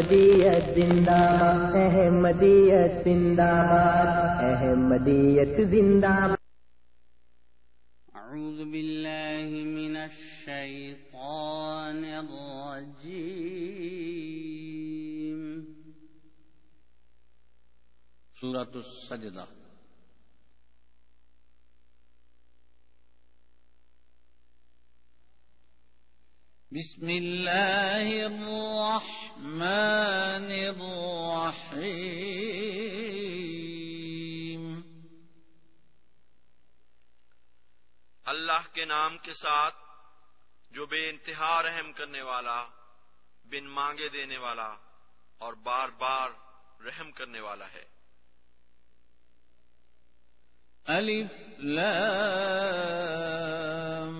احمدیت زندہ باد احمدیت زندہ باد احمدیت زندہ باد أعوذ بالله من الشيطان الرجيم. سورة السجدة. بسم الله الرحمن الرحيم. اللہ کے نام کے ساتھ جو بے انتہا رحم کرنے والا بن مانگے دینے والا اور بار بار رحم کرنے والا ہے۔ ألف لام۔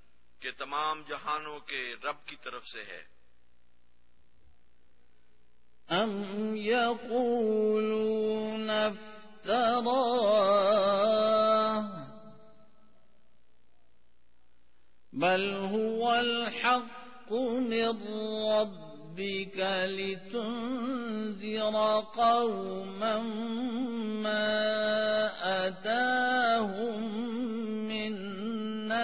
کہ تمام جہانوں کے رب کی طرف سے ہے۔ أم يقولون افتراه بل هو الحق من ربك لتنذر قوما ما أتاهم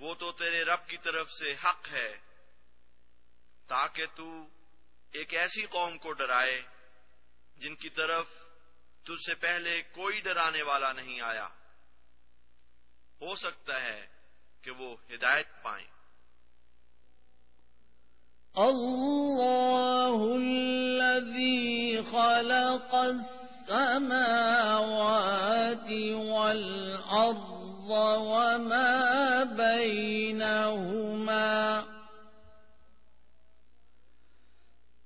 وہ تو تیرے رب کی طرف سے حق ہے، تاکہ تو ایک ایسی قوم کو ڈرائے جن کی طرف تجھ سے پہلے کوئی ڈرانے والا نہیں آیا۔ ہو سکتا ہے کہ وہ ہدایت پائیں۔ الله الذي خلق السماوات والأرض وما بينهما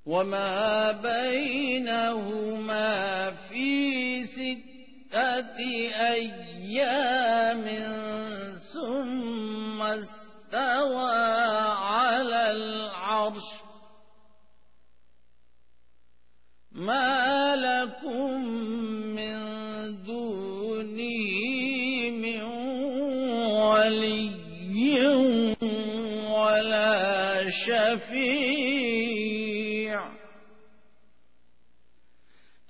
وما بينهما في ستة أيام ثم استوى على العرش ما لكم من شفيع.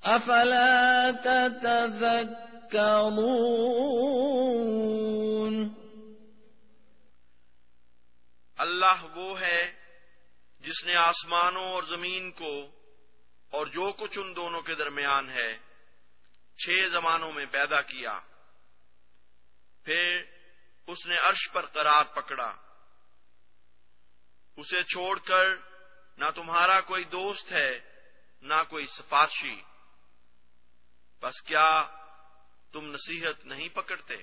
أفلا تتذكرون؟ اللہ وہ ہے جس نے آسمانوں اور زمین کو اور جو کچھ ان دونوں کے درمیان ہے چھ زمانوں میں پیدا کیا۔ پھر اس نے عرش پر قرار پکڑا۔ اسے چھوڑ کر نہ تمہارا کوئی دوست ہے، نہ کوئی سفارشی بس کیا تم نصیحت نہیں پکڑتے؟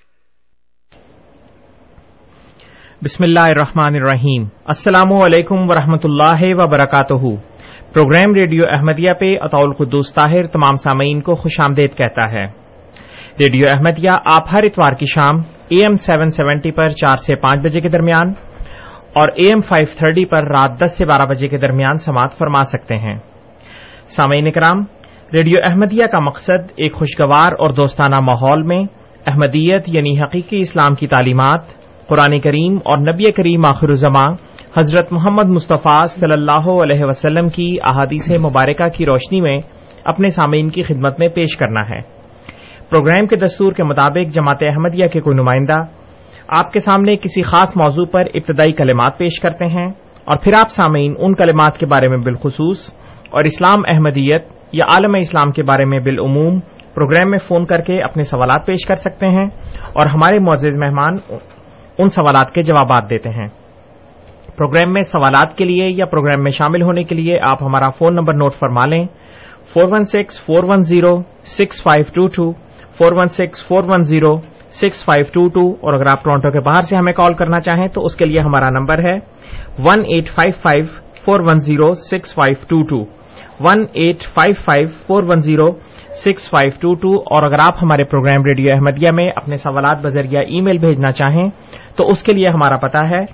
بسم اللہ الرحمن الرحیم۔ السلام علیکم ورحمۃ اللہ وبرکاتہ پروگرام ریڈیو احمدیہ پہ اطول القدوس طاہر تمام سامعین کو خوش آمدید کہتا ہے۔ ریڈیو احمدیہ آپ ہر اتوار کی شام اے ایم سیون سیونٹی پر چار سے پانچ بجے کے درمیان اور اے ایم فائیو تھرٹی پر رات دس سے بارہ بجے کے درمیان سماعت فرما سکتے ہیں۔ سامعین کرام ریڈیو احمدیہ کا مقصد ایک خوشگوار اور دوستانہ ماحول میں احمدیت یعنی حقیقی اسلام کی تعلیمات، قرآن کریم اور نبی کریم آخر الزماں حضرت محمد مصطفیٰ صلی اللہ علیہ وسلم کی احادیث مبارکہ کی روشنی میں اپنے سامعین کی خدمت میں پیش کرنا ہے۔ پروگرام کے دستور کے مطابق جماعت احمدیہ کے کوئی نمائندہ آپ کے سامنے کسی خاص موضوع پر ابتدائی کلمات پیش کرتے ہیں اور پھر آپ سامعین ان کلمات کے بارے میں بالخصوص اور اسلام احمدیت یا عالم اسلام کے بارے میں بالعموم پروگرام میں فون کر کے اپنے سوالات پیش کر سکتے ہیں اور ہمارے معزز مہمان ان سوالات کے جوابات دیتے ہیں۔ پروگرام میں سوالات کے لیے یا پروگرام میں شامل ہونے کے لیے آپ ہمارا فون نمبر نوٹ فرما لیں۔ Four one six, four one zero, six five two two, four one six, four one zero six five two two اور اگر آپ ٹورانٹو کے باہر سے ہمیں کال کرنا چاہیں تو اس کے لیے ہمارا نمبر ہے one eight five five four one zero six five two two one eight five five four one zero six five two two اور اگر آپ ہمارے پروگرام ریڈیو احمدیہ میں اپنے سوالات بذریعہ ای میل بھیجنا چاہیں تو اس کے لیے ہمارا پتا ہے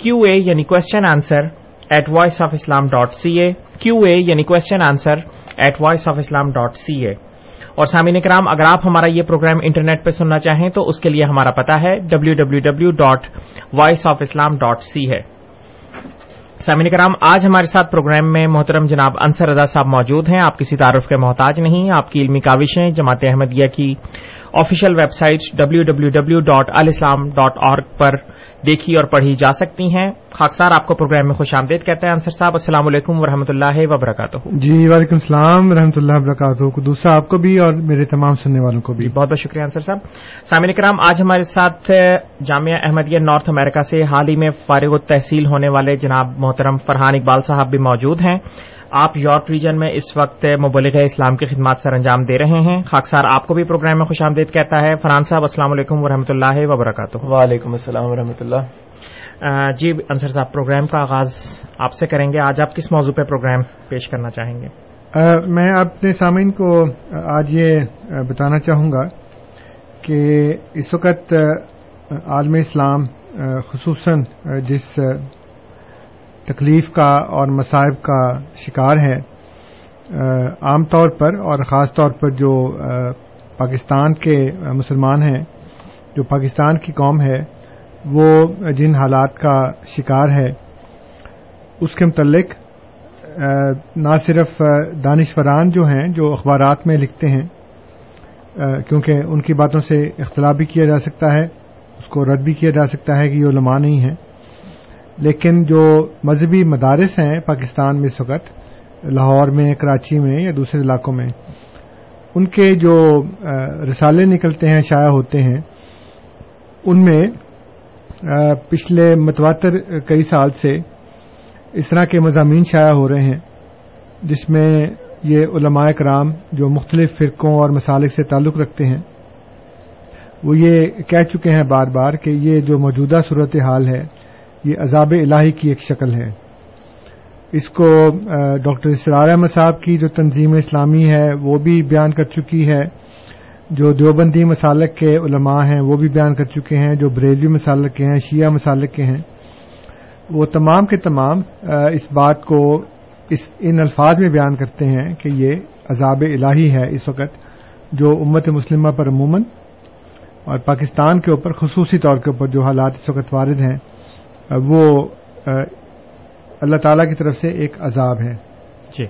کیو اے یعنی question answer at voice of Islam dot C A Q A یعنی question answer at voice of Islam dot C A اور سامعین کرام، اگر آپ ہمارا یہ پروگرام انٹرنیٹ پہ سننا چاہیں تو اس کے لیے ہمارا پتا ہے W W W dot voice of Islam dot C ہے۔ سامعین کرام، آج ہمارے ساتھ پروگرام میں محترم جناب انصر رضا صاحب موجود ہیں۔ آپ کسی تعارف کے محتاج نہیں، آپ کی علمی کاوشیں جماعت احمدیہ کی official website W W W dot الاسلام ڈاٹ آرگ پر دیکھی اور پڑھی جا سکتی ہیں۔ خاکسار آپ کو پروگرام میں خوش آمدید کہتے ہیں انصر صاحب السلام علیکم ورحمۃ اللہ وبرکاتہ۔ جی وعلیکم السلام ورحمۃ اللہ وبرکاتہ۔ دوسرا آپ کو بھی اور میرے تمام سننے والوں کو بھی۔ بہت بہت شکریہ انصر صاحب۔ سامعین کرام آج ہمارے ساتھ جامعہ احمدیہ نارتھ امریکہ سے حال ہی میں فارغ التحصیل ہونے والے جناب محترم فرحان اقبال صاحب بھی موجود ہیں۔ آپ یارک ریجن میں اس وقت مبلغ اسلام کی خدمات سر انجام دے رہے ہیں۔ خاکسار آپ کو بھی پروگرام میں خوش آمدید کہتا ہے۔ فرحان صاحب السلام علیکم ورحمۃ اللہ وبرکاتہ۔ وعلیکم السلام ورحمۃ اللہ۔ جی انصر صاحب پروگرام کا آغاز آپ سے کریں گے۔ آج آپ کس موضوع پہ پروگرام پیش کرنا چاہیں گے؟ میں اپنے سامعین کو آج یہ بتانا چاہوں گا کہ اس وقت عالم اسلام خصوصاً جس تکلیف کا اور مصائب کا شکار ہے۔ عام طور پر اور خاص طور پر جو پاکستان کے مسلمان ہیں، جو پاکستان کی قوم ہے، وہ جن حالات کا شکار ہے، اس کے متعلق نہ صرف دانشوران جو ہیں، جو اخبارات میں لکھتے ہیں کیونکہ ان کی باتوں سے اختلاف بھی کیا جا سکتا ہے، اس کو رد بھی کیا جا سکتا ہے کہ یہ علماء نہیں ہیں۔ لیکن جو مذہبی مدارس ہیں پاکستان میں اس وقت لاہور میں، کراچی میں یا دوسرے علاقوں میں، ان کے جو رسالے نکلتے ہیں، شائع ہوتے ہیں، ان میں پچھلے متواتر کئی سال سے اس طرح کے مضامین شائع ہو رہے ہیں، جس میں یہ علماء کرام جو مختلف فرقوں اور مسالک سے تعلق رکھتے ہیں، وہ یہ کہہ چکے ہیں بار بار کہ یہ جو موجودہ صورت حال ہے یہ عذاب الہی کی ایک شکل ہے۔ اس کو ڈاکٹر اسرار احمد صاحب کی جو تنظیم اسلامی ہے، وہ بھی بیان کر چکی ہے۔ جو دیوبندی مسالک کے علماء ہیں، وہ بھی بیان کر چکے ہیں۔ جو بریلوی مسالک کے ہیں، شیعہ مسالک کے ہیں۔ وہ تمام کے تمام اس بات کو اس، ان الفاظ میں بیان کرتے ہیں کہ یہ عذاب الہی ہے اس وقت، جو امت مسلمہ پر عموماً اور پاکستان کے اوپر خصوصی طور کے اوپر جو حالات اس وقت وارد ہیں۔ وہ اللہ تعالی کی طرف سے ایک عذاب ہے۔ جی۔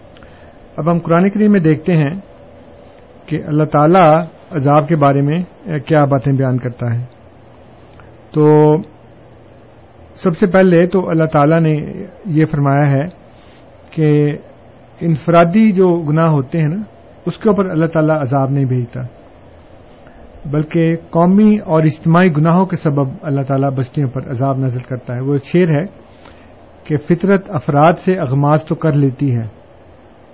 اب ہم قرآن کریم میں دیکھتے ہیں کہ اللہ تعالی عذاب کے بارے میں کیا باتیں بیان کرتا ہے۔ تو سب سے پہلے تو اللہ تعالی نے یہ فرمایا ہے کہ انفرادی جو گناہ ہوتے ہیں نا اس کے اوپر اللہ تعالیٰ عذاب نہیں بھیجتا۔ بلکہ قومی اور اجتماعی گناہوں کے سبب اللہ تعالیٰ بستیوں پر عذاب نازل کرتا ہے۔ وہ شعر ہے کہ فطرت افراد سے اغماز تو کر لیتی ہے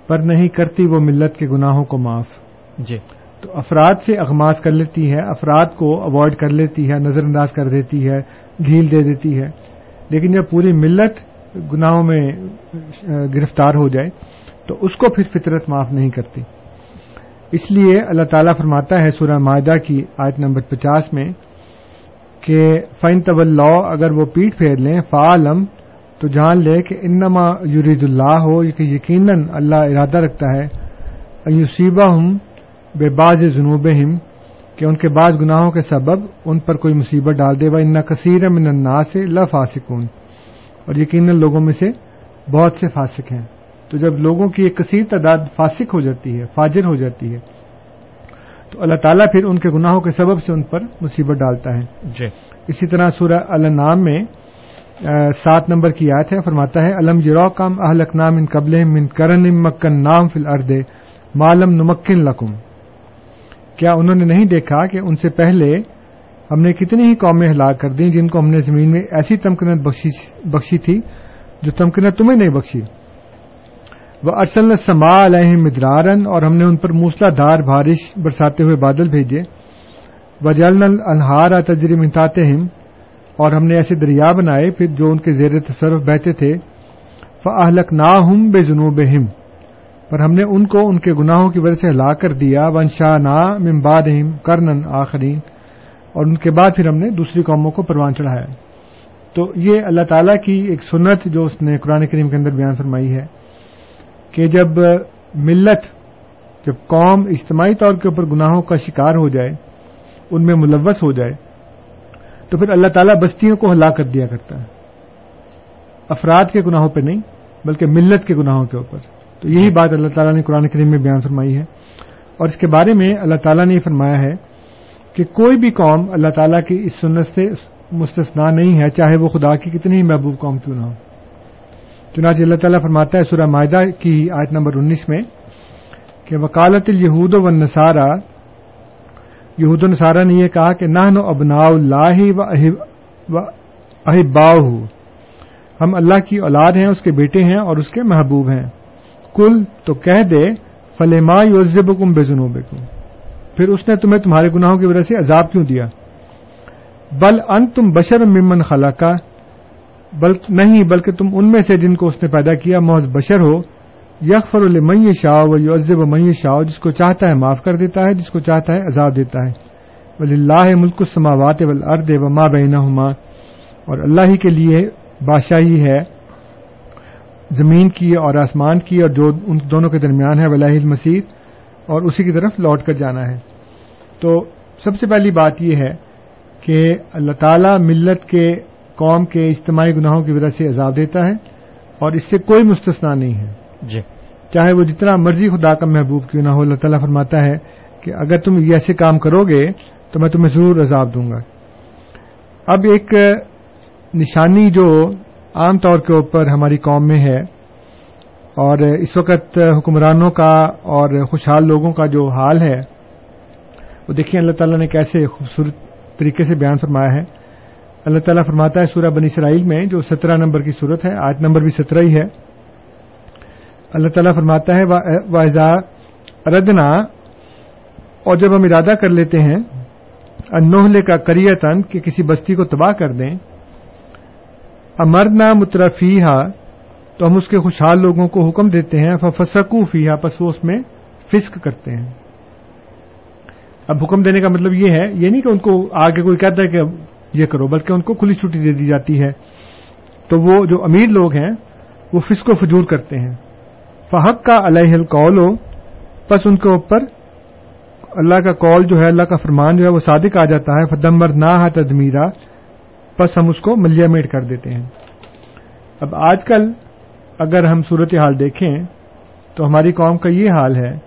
پر نہیں کرتی وہ ملت کے گناہوں کو معاف۔ جی۔ تو افراد سے اغماز کر لیتی ہے افراد کو اوائڈ کر لیتی ہے نظر انداز کر دیتی ہے ڈھیل دے دیتی ہے۔ لیکن جب پوری ملت گناہوں میں گرفتار ہو جائے تو اس کو پھر فطرت معاف نہیں کرتی۔ اس لیے اللہ تعالیٰ فرماتا ہے سورہ معاہدہ کی آیت نمبر پچاس میں کہ فائن طول اگر وہ پیٹ پھیر لیں فعالم تو جان لے کہ انما یرید اللہ ہو کہ یقیناً اللہ ارادہ رکھتا ہے ایوسیبہ ہم بے باز جنوب ہم کہ ان کے بعض گناہوں کے سبب ان پر کوئی مصیبت ڈال دے وہ ان کثیر من النا سے لفاسکون اور یقیناً لوگوں میں سے بہت سے فاسق ہیں۔ تو جب لوگوں کی ایک کثیر تعداد فاسق ہو جاتی ہے فاجر ہو جاتی ہے تو اللہ تعالیٰ پھر ان کے گناہوں کے سبب سے ان پر مصیبت ڈالتا ہے۔ جی۔ اسی طرح سورہ النام میں سات نمبر کی آیت ہے فرماتا ہے الم جرو کام اہلک نام ان قبل من کرن مکن نام فل ارد معلم نمکن لکم۔ کیا انہوں نے نہیں دیکھا کہ ان سے پہلے ہم نے کتنی ہی قومیں ہلاک کر دیں جن کو ہم نے زمین میں ایسی تمکنت بخشی تھی جو تمکنت تمہیں نہیں بخشی۔ وہ ارسل سما علیہ مدرارن اور ہم نے ان پر موسلا دھار بارش برساتے ہوئے بادل بھیجے۔ و جلن الحار تجریم انتاتے اور ہم نے ایسے دریا بنائے پھر جو ان کے زیر تصرف بہتے تھے۔ فلک نا ہم بے جنوب ہم پر ہم نے ان کو ان کے گناہوں کی وجہ سے ہلاک کر دیا۔ ون شاہ نا ممباد کرنن آخرین اور ان کے بعد پھر ہم نے دوسری قوموں کو پروان چڑھایا۔ تو یہ اللہ تعالیٰ کی ایک سنت جو اس نے قرآن کریم کے اندر بیان فرمائی ہے۔ کہ جب ملت جب قوم اجتماعی طور کے اوپر گناہوں کا شکار ہو جائے ان میں ملوث ہو جائے تو پھر اللہ تعالیٰ بستیوں کو ہلا کر دیا کرتا ہے۔ افراد کے گناہوں پہ نہیں بلکہ ملت کے گناہوں کے اوپر۔ تو یہی بات اللہ تعالیٰ نے قرآن کریم میں بیان فرمائی ہے۔ اور اس کے بارے میں اللہ تعالیٰ نے یہ فرمایا ہے کہ کوئی بھی قوم اللہ تعالیٰ کی اس سنت سے مستثنا نہیں ہے چاہے وہ خدا کی کتنی ہی محبوب قوم کیوں نہ ہو۔ چنانچہ اللہ تعالیٰ فرماتا ہے سورہ معاہدہ کی آیت نمبر انیس میں کہ وکالت الہود و نصارہ یہود و نصارہ نے یہ کہا کہ نہ نو ابنا اللہ و احبا ہم اللہ کی اولاد ہیں، اس کے بیٹے ہیں اور اس کے محبوب ہیں۔ کل تو کہہ دے فلما یوزب کم بے پھر اس نے تمہیں تمہارے گناہوں کی وجہ سے عذاب کیوں دیا؟ بل ان تم بشر ممن خلا کا بل نہیں، بلکہ تم ان میں سے جن کو اس نے پیدا کیا، محض بشر ہو یکفر المئی شاہ و یوزب و مئی شاہ جس کو چاہتا ہے معاف کر دیتا ہے، جس کو چاہتا ہے عذاب دیتا ہے۔ ولی اللہ ملک السماوات والارض و ما بینہما۔ اور اللہ ہی کے لیے بادشاہی ہے، زمین کی اور آسمان کی، اور جو ان دونوں کے درمیان ہے ولاح المسید اور اسی کی طرف لوٹ کر جانا ہے۔ تو سب سے پہلی بات یہ ہے کہ اللہ تعالی ملت کے قوم کے اجتماعی گناہوں کی وجہ سے عذاب دیتا ہے اور اس سے کوئی مستثنا نہیں ہے۔ جی۔ چاہے وہ جتنا مرضی خدا کا محبوب کیوں نہ ہو اللہ تعالیٰ فرماتا ہے کہ اگر تم یہ ایسے کام کرو گے تو میں تمہیں ضرور عذاب دوں گا۔ اب ایک نشانی جو عام طور کے اوپر ہماری قوم میں ہے اور اس وقت حکمرانوں کا اور خوشحال لوگوں کا جو حال ہے وہ دیکھیں اللہ تعالیٰ نے کیسے خوبصورت طریقے سے بیان فرمایا ہے۔ اللہ تعالیٰ فرماتا ہے سورہ بنی اسرائیل میں، جو سترہ نمبر کی صورت ہے آج نمبر بھی سترہ ہی ہے۔ اللہ تعالیٰ فرماتا ہے واضح ردنا اور جب ہم ارادہ کر لیتے ہیں انوہلے کا کریتن کہ کسی بستی کو تباہ کر دیں امرنا مترفی تو ہم اس کے خوشحال لوگوں کو حکم دیتے ہیں فسکو فی پس وہ اس میں فسک کرتے ہیں۔ اب حکم دینے کا مطلب یہ ہے، یہ نہیں کہ ان کو آگے کوئی کہتا ہے کہ یہ کرو، بلکہ ان کو کھلی چھٹی دے دی جاتی ہے۔ تو وہ جو امیر لوگ ہیں، وہ فسق و فجور کرتے ہیں۔ فحق کا علیہ القول۔ ہو بس ان کے اوپر اللہ کا کال جو ہے، اللہ کا فرمان جو ہے، وہ صادق آ جاتا ہے۔ فدمر نہ تدمیرا بس ہم اس کو ملیا میٹ کر دیتے ہیں۔ اب آج کل اگر ہم صورت حال دیکھیں، تو ہماری قوم کا یہ حال ہے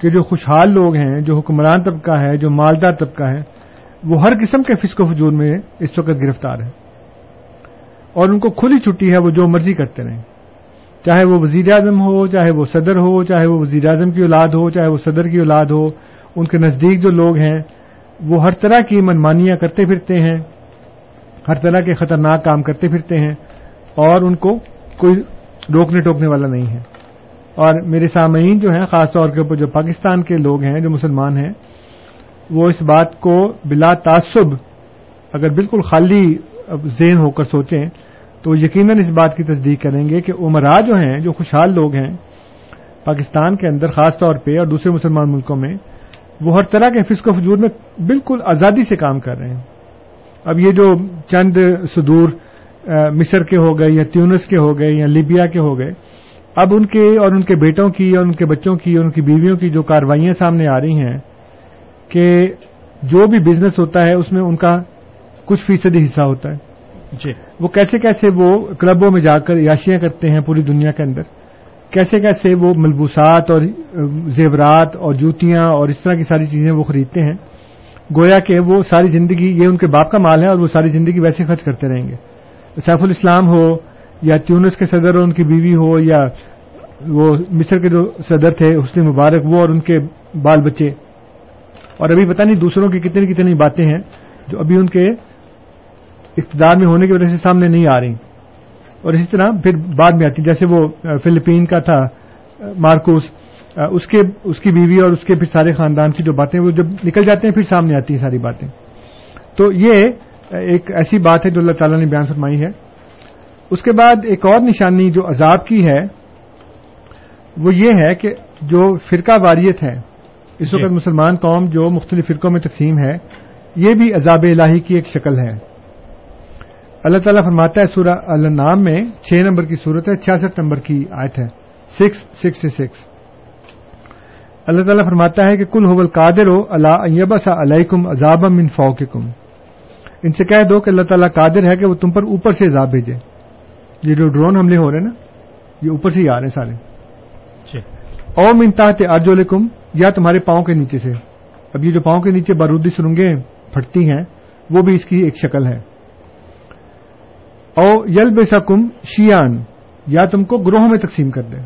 کہ جو خوشحال لوگ ہیں، جو حکمران طبقہ ہے، جو مالدار طبقہ ہے وہ ہر قسم کے فسق و فجور میں اس وقت گرفتار ہے۔ اور ان کو کھلی چھٹی ہے وہ جو مرضی کرتے رہیں۔ چاہے وہ وزیر اعظم ہو، چاہے وہ صدر ہو، چاہے وہ وزیر اعظم کی اولاد ہو، چاہے وہ صدر کی اولاد ہو، ان کے نزدیک جو لوگ ہیں، وہ ہر طرح کی منمانیاں کرتے پھرتے ہیں، ہر طرح کے خطرناک کام کرتے پھرتے ہیں، اور ان کو کوئی روکنے ٹوکنے والا نہیں ہے۔ اور میرے سامعین جو ہیں، خاص طور کے اوپر جو پاکستان کے لوگ ہیں، جو مسلمان ہیں وہ اس بات کو بلا تعصب اگر بالکل خالی ذہن ہو کر سوچیں تو وہ یقیناً اس بات کی تصدیق کریں گے کہ عمرا جو ہیں، جو خوشحال لوگ ہیں پاکستان کے اندر خاص طور پہ اور دوسرے مسلمان ملکوں میں، وہ ہر طرح کے فسق و فجور میں بالکل آزادی سے کام کر رہے ہیں۔ اب یہ جو چند سدور مصر کے ہو گئے یا تیونس کے ہو گئے یا لیبیا کے ہو گئے، اب ان کے اور ان کے بیٹوں کی اور ان کے بچوں کی اور ان کی بیویوں کی جو کاروائیاں سامنے آ رہی ہیں کہ جو بھی بزنس ہوتا ہے اس میں ان کا کچھ فیصدی حصہ ہوتا ہے۔ جی۔ وہ کیسے کیسے وہ کلبوں میں جا کر یاشیاں کرتے ہیں پوری دنیا کے اندر؟ کیسے کیسے وہ ملبوسات اور زیورات اور جوتیاں اور اس طرح کی ساری چیزیں وہ خریدتے ہیں؟ گویا کہ وہ ساری زندگی یہ ان کے باپ کا مال ہے اور وہ ساری زندگی ویسے خرچ کرتے رہیں گے۔ سیف الاسلام ہو یا تیونس کے صدر اور ان کی بیوی ہو یا وہ مصر کے جو صدر تھے حسن مبارک وہ اور ان کے بال بچے۔ اور ابھی پتہ نہیں دوسروں کی کتنی کتنی باتیں ہیں جو ابھی ان کے اقتدار میں ہونے کی وجہ سے سامنے نہیں آ رہی۔ اور اسی طرح پھر بعد میں آتی جیسے وہ فلپین کا تھا مارکوس اس کے، اس کی بیوی اور اس کے پھر سارے خاندان کی جو باتیں وہ جب نکل جاتے ہیں، پھر سامنے آتی ہیں ساری باتیں۔ تو یہ ایک ایسی بات ہے جو اللہ تعالیٰ نے بیان فرمائی ہے۔ اس کے بعد ایک اور نشانی جو عذاب کی ہے، وہ یہ ہے کہ جو فرقہ واریت ہے اس وقت مسلمان قوم جو مختلف فرقوں میں تقسیم ہے یہ بھی عذاب الہی کی ایک شکل ہے۔ اللہ تعالیٰ فرماتا ہے سورہ النام میں چھ نمبر کی صورت ہے چھیاسٹھ نمبر کی آیت ہے۔ Six sixty six. اللہ تعالیٰ فرماتا ہے کہ کل حول قادر ہو اللہ ایبسا علیکم عذاب من فوقکم۔ ان سے کہہ دو کہ اللہ تعالیٰ قادر ہے کہ وہ تم پر اوپر سے عذاب بھیجے۔ یہ جو ڈرون حملے ہو رہے ہیں نا یہ اوپر سے ہی آ رہے ہیں سارے۔ جی۔ او منتاحت ارجولکم یا تمہارے پاؤں کے نیچے سے۔ اب یہ جو پاؤں کے نیچے بارودی سرنگیں پھٹتی ہیں، وہ بھی اس کی ایک شکل ہے۔ او یل بے سکم شیان، یا تم کو گروہوں میں تقسیم کر دے۔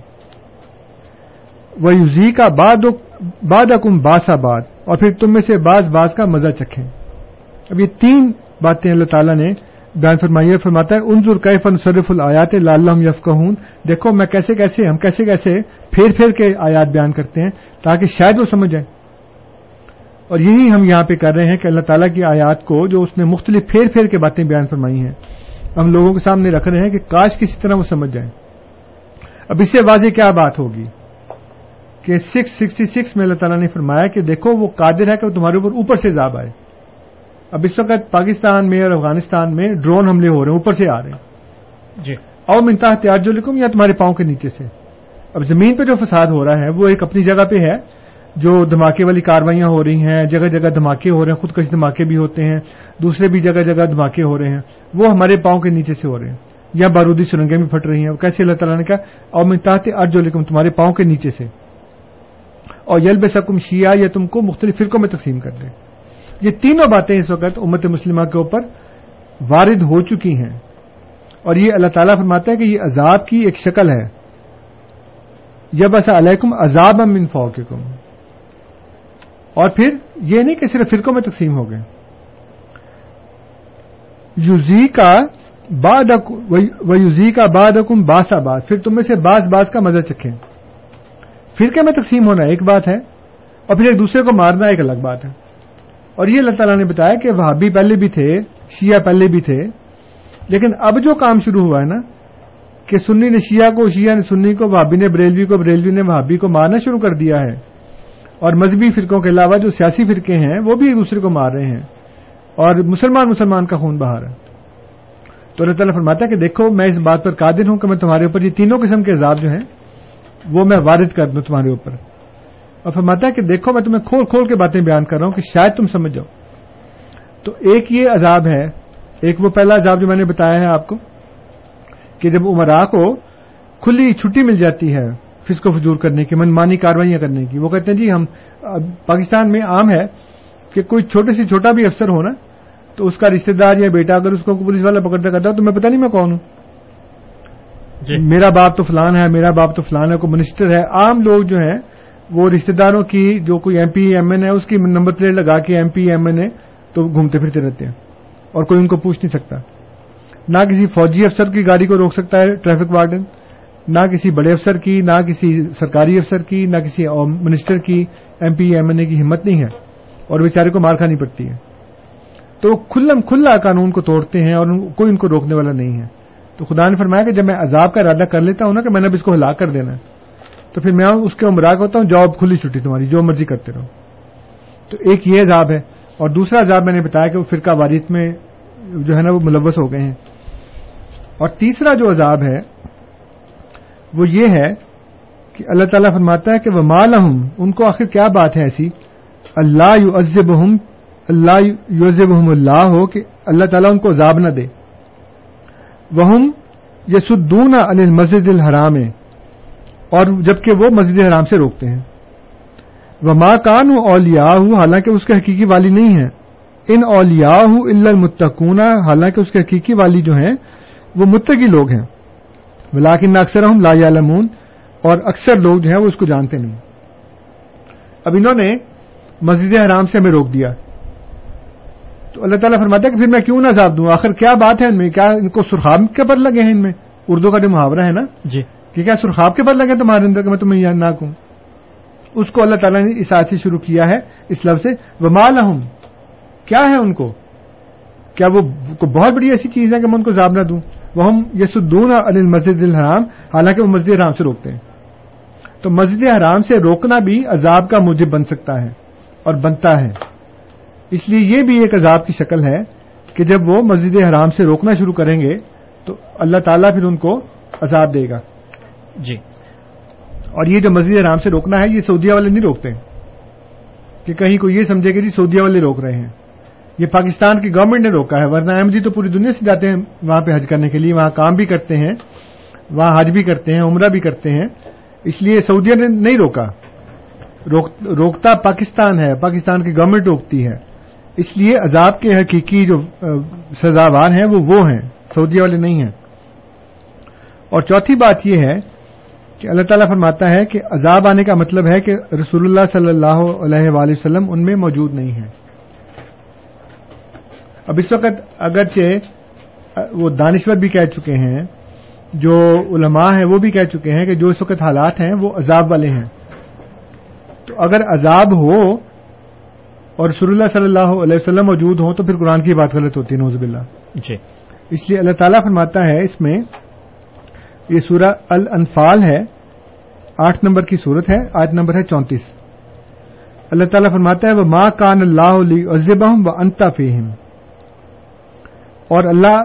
وہ یوزی کا باد اکم باس آباد اور پھر تم میں سے باز باز کا مزہ چکھیں۔ اب یہ تین باتیں اللہ تعالیٰ نے بیان فرمائی فرماتا ہے، انظر کیف نصرف الآیات لعلہم یفقہون۔ دیکھو، میں کیسے کیسے، ہم کیسے کیسے پھیر پھیر کے آیات بیان کرتے ہیں تاکہ شاید وہ سمجھ جائیں۔ اور یہی ہم یہاں پہ کر رہے ہیں کہ اللہ تعالیٰ کی آیات کو جو اس نے مختلف پھیر پھیر کے باتیں بیان فرمائی ہیں، ہم لوگوں کے سامنے رکھ رہے ہیں کہ کاش کسی طرح وہ سمجھ جائیں۔ اب اس سے واضح کیا بات ہوگی کہ سکس سکسٹی سکس میں اللہ تعالیٰ نے فرمایا کہ دیکھو، وہ قادر ہے کہ وہ تمہارے اوپر اوپر سے زاب آئے۔ اب اس وقت پاکستان میں اور افغانستان میں ڈرون حملے ہو رہے ہیں اوپر سے آ رہے ہیں۔ جی۔ او منتا تیار جو لکھوں یا تمہارے پاؤں کے نیچے سے۔ اب زمین پہ جو فساد ہو رہا ہے وہ ایک اپنی جگہ پہ ہے جو دھماکے والی کاروائیاں ہو رہی ہیں جگہ جگہ دھماکے ہو رہے ہیں خودکش دھماکے بھی ہوتے ہیں دوسرے بھی جگہ جگہ دھماکے ہو رہے ہیں۔ وہ ہمارے پاؤں کے نیچے سے ہو رہے ہیں۔ یا بارودی سرنگیں بھی پھٹ رہی ہیں۔ کیسے اللہ تعالیٰ نے کہا؟ اور منتاحت ارج لکھوں تمہارے پاؤں کے نیچے سے۔ اور یل بے سکم شیعہ یا تم کو مختلف فرقوں میں تقسیم کر دیں۔ یہ تینوں باتیں اس وقت امت مسلمہ کے اوپر وارد ہو چکی ہیں۔ اور یہ اللہ تعالیٰ فرماتا ہے کہ یہ عذاب کی ایک شکل ہے۔ جب ایسا علیکم عذاب من فوقکم۔ اور پھر یہ نہیں کہ صرف فرقوں میں تقسیم ہو گئے۔ یوزی کا بعد یوزی کا بعد حکم باس آباد پھر تم میں سے باس باس کا مزہ چکھیں۔ فرقے میں تقسیم ہونا ایک بات ہے اور پھر ایک دوسرے کو مارنا ایک الگ بات ہے۔ اور یہ اللہ تعالیٰ نے بتایا کہ وہابی پہلے بھی تھے، شیعہ پہلے بھی تھے۔ لیکن اب جو کام شروع ہوا ہے نا، کہ سنی نے شیعہ کو، شیعہ نے سنی کو، وہابی نے بریلوی کو، بریلوی نے وہابی کو مارنا شروع کر دیا ہے۔ اور مذہبی فرقوں کے علاوہ جو سیاسی فرقے ہیں، وہ بھی ایک دوسرے کو مار رہے ہیں۔ اور مسلمان مسلمان کا خون بہا رہا ہے۔ تو اللہ تعالیٰ فرماتا ہے کہ دیکھو، میں اس بات پر قادر ہوں کہ میں تمہارے اوپر یہ تینوں قسم کے عذاب جو ہیں، وہ میں وارد کر دوں تمہارے اوپر۔ اور فرماتا ہے کہ دیکھو میں تمہیں کھول کھول کے باتیں بیان کر رہا ہوں کہ شاید تم سمجھ جاؤ۔ تو ایک یہ عذاب ہے ایک وہ پہلا عذاب جو میں نے بتایا ہے آپ کو کہ جب عمرا کو کھلی چھٹی مل جاتی ہے فسق و فجور کرنے کی منمانی کاروائیاں کرنے کی وہ کہتے ہیں جی ہم پاکستان میں عام ہے کہ کوئی چھوٹے سے چھوٹا بھی افسر ہو نا تو اس کا رشتہ دار یا بیٹا اگر اس کو پولیس والا پکڑتا کرتا تو میں پتہ نہیں میں کون ہوں۔ جی۔ میرا باپ تو فلان ہے میرا باپ تو فلان ہے کوئی منسٹر ہے عام لوگ جو ہیں وہ رشتہ داروں کی جو کوئی ایم پی ایم این ہے، اس کی نمبر پلیٹ لگا کے M P M N A تو گھومتے پھرتے رہتے ہیں۔ اور کوئی ان کو پوچھ نہیں سکتا۔ نہ کسی فوجی افسر کی گاڑی کو روک سکتا ہے ٹریفک وارڈن، نہ کسی بڑے افسر کی، نہ کسی سرکاری افسر کی، نہ کسی منسٹر کی M P M N A کی ہمت نہیں ہے۔ اور بیچارے کو مار کھانی پڑتی ہے۔ تو کھلم کھلا قانون کو توڑتے ہیں اور کوئی ان کو روکنے والا نہیں ہے۔ تو خدا نے فرمایا کہ جب میں عذاب کا ارادہ کر لیتا ہوں نا، کہ میں نے اب اس کو ہلاک کر دینا ہے۔ تو پھر میں اس کے عمرہ ہوتا ہوں، جاب کھلی چھٹی تمہاری، جو مرضی کرتے رہو۔ تو ایک یہ عذاب ہے، اور دوسرا عذاب میں نے بتایا کہ وہ فرقہ واریت میں جو ہے نا وہ ملوث ہو گئے ہیں۔ اور تیسرا جو عذاب ہے، وہ یہ ہے کہ اللہ تعالیٰ فرماتا ہے کہ وہ مالحم ان کو آخر کیا بات ہے ایسی؟ اللہ یو ازب اللہ یوزب اللہ ہو کہ اللہ تعالیٰ ان کو عذاب نہ دے۔ وہ یسدون ان الحرام اور جبکہ وہ مسجد حرام سے روکتے ہیں۔ وہ ماں کان اولیا حالانکہ اس کے حقیقی والی نہیں ہے ان اولیا المتقون، حالانکہ اس کے حقیقی والی جو ہیں، وہ متقی لوگ ہیں۔ ولاکن اکثر ہم لا یعلمون اور اکثر لوگ جو ہیں، وہ اس کو جانتے نہیں۔ اب انہوں نے مسجد حرام سے ہمیں روک دیا۔ تو اللہ تعالیٰ فرماتا ہے کہ پھر میں کیوں نہ عذاب دوں؟ آخر کیا بات ہے ان میں؟ کیا ان کو سرخاب کے پر لگے ہیں ان میں؟ اردو کا جو محاورہ ہے نا؟ جی۔ کہ کیا سرخاب کے پر لگے تمہارے اندر کہ میں تمہیں نہ کہوں اس کو اللہ تعالیٰ نے اس آج سے شروع کیا ہے، اس لفظ سے ومال کیا ہے ان کو؟ کیا وہ بہت بڑی ایسی چیز ہے کہ میں ان کو عذاب نہ دوں؟ وہ ہم یسدون علی مسجد الحرام۔ حالانکہ وہ مسجد حرام سے روکتے ہیں۔ تو مسجد حرام سے روکنا بھی عذاب کا موجب بن سکتا ہے اور بنتا ہے۔ اس لیے یہ بھی ایک عذاب کی شکل ہے کہ جب وہ مسجد حرام سے روکنا شروع کریں گے، تو اللہ تعالیٰ پھر ان کو عذاب دے گا۔ جی۔ اور یہ جو مسجد حرام سے روکنا ہے، یہ سعودیہ والے نہیں روکتے۔ کہ کہیں کو یہ سمجھے کہ جی سعودیہ والے روک رہے ہیں۔ یہ پاکستان کی گورنمنٹ نے روکا ہے، ورنہ احمد جی تو پوری دنیا سے جاتے ہیں وہاں پہ حج کرنے کے لیے، وہاں کام بھی کرتے ہیں، وہاں حج بھی کرتے ہیں، عمرہ بھی کرتے ہیں۔ اس لیے سعودیہ نے نہیں روکا۔ روکتا پاکستان ہے، پاکستان کی گورنمنٹ روکتی ہے۔ اس لیے عذاب کے حقیقی جو سزاوار ہیں، وہ وہ ہیں۔ سعودیہ والے نہیں ہیں۔ اور چوتھی بات یہ ہے کہ اللہ تعالیٰ فرماتا ہے کہ عذاب آنے کا مطلب ہے کہ رسول اللہ صلی اللہ علیہ وآلہ وسلم ان میں موجود نہیں ہیں۔ اب اس وقت اگرچہ وہ دانشور بھی کہہ چکے ہیں جو علماء ہیں وہ بھی کہہ چکے ہیں کہ جو اس وقت حالات ہیں وہ عذاب والے ہیں۔ تو اگر عذاب ہو اور رسول اللہ صلی اللہ علیہ وسلم موجود ہوں تو پھر قرآن کی بات غلط ہوتی ہے نوزب اللہ جی۔ اس لیے اللہ تعالیٰ فرماتا ہے اس میں یہ سورہ الانفال ہے، آٹھ نمبر کی صورت ہے آج نمبر ہے چونتیس۔ اللہ تعالیٰ فرماتا ہے وہ ماں کان اللہ علی عزب و انتا فیم اور اللہ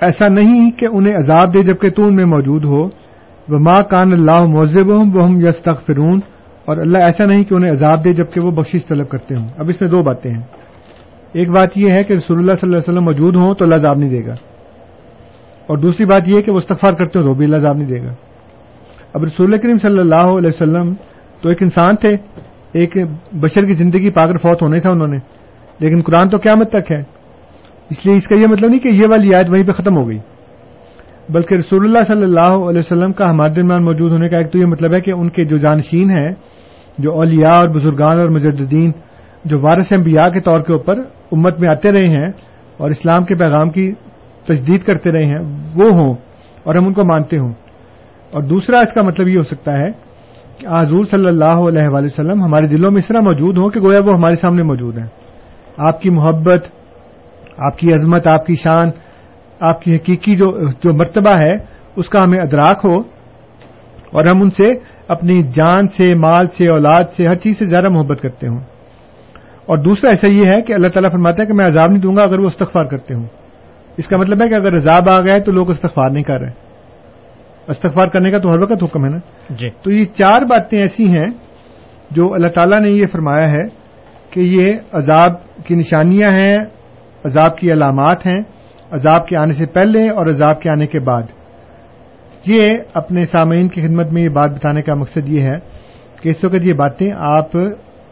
ایسا نہیں کہ انہیں عذاب دے جبکہ تو ان میں موجود ہو۔ وہ ماں کان اللہ مذب وہ ہم یس فرون اور اللہ ایسا نہیں کہ انہیں عذاب دے جبکہ وہ بخشش طلب کرتے ہوں۔ اب اس میں دو باتیں ہیں۔ ایک بات یہ ہے کہ رسول اللہ صلی اللہ علیہ وسلم موجود ہوں تو اللہ عذاب نہیں دے گا۔ اور دوسری بات یہ کہ وہ استغفار کرتے ہوں تو بھی اللہ عذاب نہیں دے گا۔ اب رسول کریم صلی اللہ علیہ وسلم تو ایک انسان تھے، ایک بشر کی زندگی پاگر فوت ہونے تھا انہوں نے۔ لیکن قرآن تو قیامت تک ہے۔ اس لیے اس کا یہ مطلب نہیں کہ یہ والی آیت وہیں پہ ختم ہو گئی۔ بلکہ رسول اللہ صلی اللہ علیہ وسلم کا ہمارے درمیان موجود ہونے کا ایک تو یہ مطلب ہے کہ ان کے جو جانشین ہیں، جو اولیاء اور بزرگان اور مجددین، جو وارث انبیاء کے طور کے اوپر امت میں آتے رہے ہیں اور اسلام کے پیغام کی تجدید کرتے رہے ہیں، وہ ہوں اور ہم ان کو مانتے ہوں۔ اور دوسرا اس کا مطلب یہ ہو سکتا ہے کہ حضور صلی اللہ علیہ وآلہ وسلم ہمارے دلوں میں اس طرح موجود ہوں کہ گویا وہ ہمارے سامنے موجود ہیں۔ آپ کی محبت، آپ کی عظمت، آپ کی شان، آپ کی حقیقی جو جو مرتبہ ہے، اس کا ہمیں ادراک ہو اور ہم ان سے اپنی جان سے، مال سے، اولاد سے، ہر چیز سے زیادہ محبت کرتے ہوں۔ اور دوسرا ایسا یہ ہے کہ اللہ تعالیٰ فرماتا ہے کہ میں عذاب نہیں دوں گا اگر وہ استغفار کرتے ہوں۔ اس کا مطلب ہے کہ اگر عذاب آ گئے تو لوگ استغفار نہیں کر رہے استغفار کرنے کا تو ہر وقت حکم ہے نا؟ جی۔ تو یہ چار باتیں ایسی ہیں جو اللہ تعالیٰ نے یہ فرمایا ہے کہ یہ عذاب کی نشانیاں ہیں عذاب کی علامات ہیں عذاب کے آنے سے پہلے اور عذاب کے آنے کے بعد۔ یہ اپنے سامعین کی خدمت میں یہ بات بتانے کا مقصد یہ ہے کہ اس وقت یہ باتیں آپ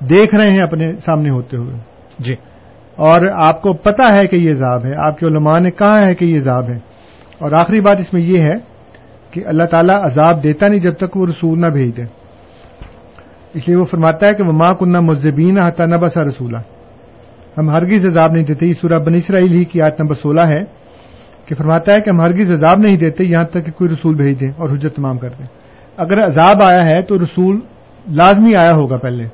دیکھ رہے ہیں اپنے سامنے ہوتے ہوئے۔ جی۔ اور آپ کو پتا ہے کہ یہ عذاب ہے۔ آپ کے علماء نے کہا ہے کہ یہ عذاب ہے۔ اور آخری بات اس میں یہ ہے کہ اللہ تعالیٰ عذاب دیتا نہیں جب تک وہ رسول نہ بھیج دے۔ اس لیے وہ فرماتا ہے کہ وہ ماں کنہ مذبین حتا نہ بسا رسولہ ہم ہرگز عذاب نہیں دیتے۔ یہ سورہ بن اسرائیل ہی کی آیت نمبر سولہ ہے کہ فرماتا ہے کہ ہم ہرگز عذاب نہیں دیتے یہاں تک کہ کوئی رسول بھیج دیں اور حجت تمام کر دیں اگر عذاب آیا ہے تو رسول لازمی آیا ہوگا پہلے۔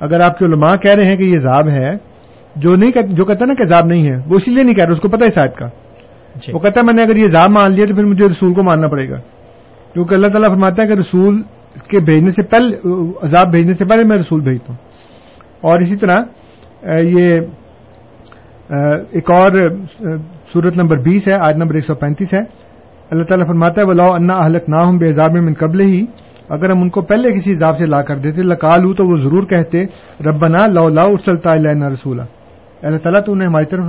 اگر آپ کے علماء کہہ رہے ہیں کہ یہ عذاب ہے جو نہیں جو کہتا نا کہ عذاب نہیں ہے وہ اسی لیے نہیں کہہ رہے اس کو پتا ہے شاید کا۔ وہ کہتا ہے میں نے اگر یہ عذاب مان لیا تو پھر مجھے رسول کو ماننا پڑے گا۔ کیونکہ اللہ تعالیٰ فرماتا ہے کہ رسول کے بھیجنے سے پہلے عذاب بھیجنے سے پہلے میں رسول بھیجتا ہوں۔ اور اسی طرح یہ ایک اور صورت نمبر بیس ہے آج نمبر ایک سو پینتیس ہے۔ اللہ تعالیٰ فرماتا ہے وہ لاؤ انا اہلک نہ ہوں بے عذاب میں من قبل ہی اگر ہم ان کو پہلے کسی عذاب سے لا کر دیتے لکال ہوں تو وہ ضرور کہتے ربنا لو لاؤ اللہ رسولہ اللہ تعالیٰ تو انہیں ہماری طرف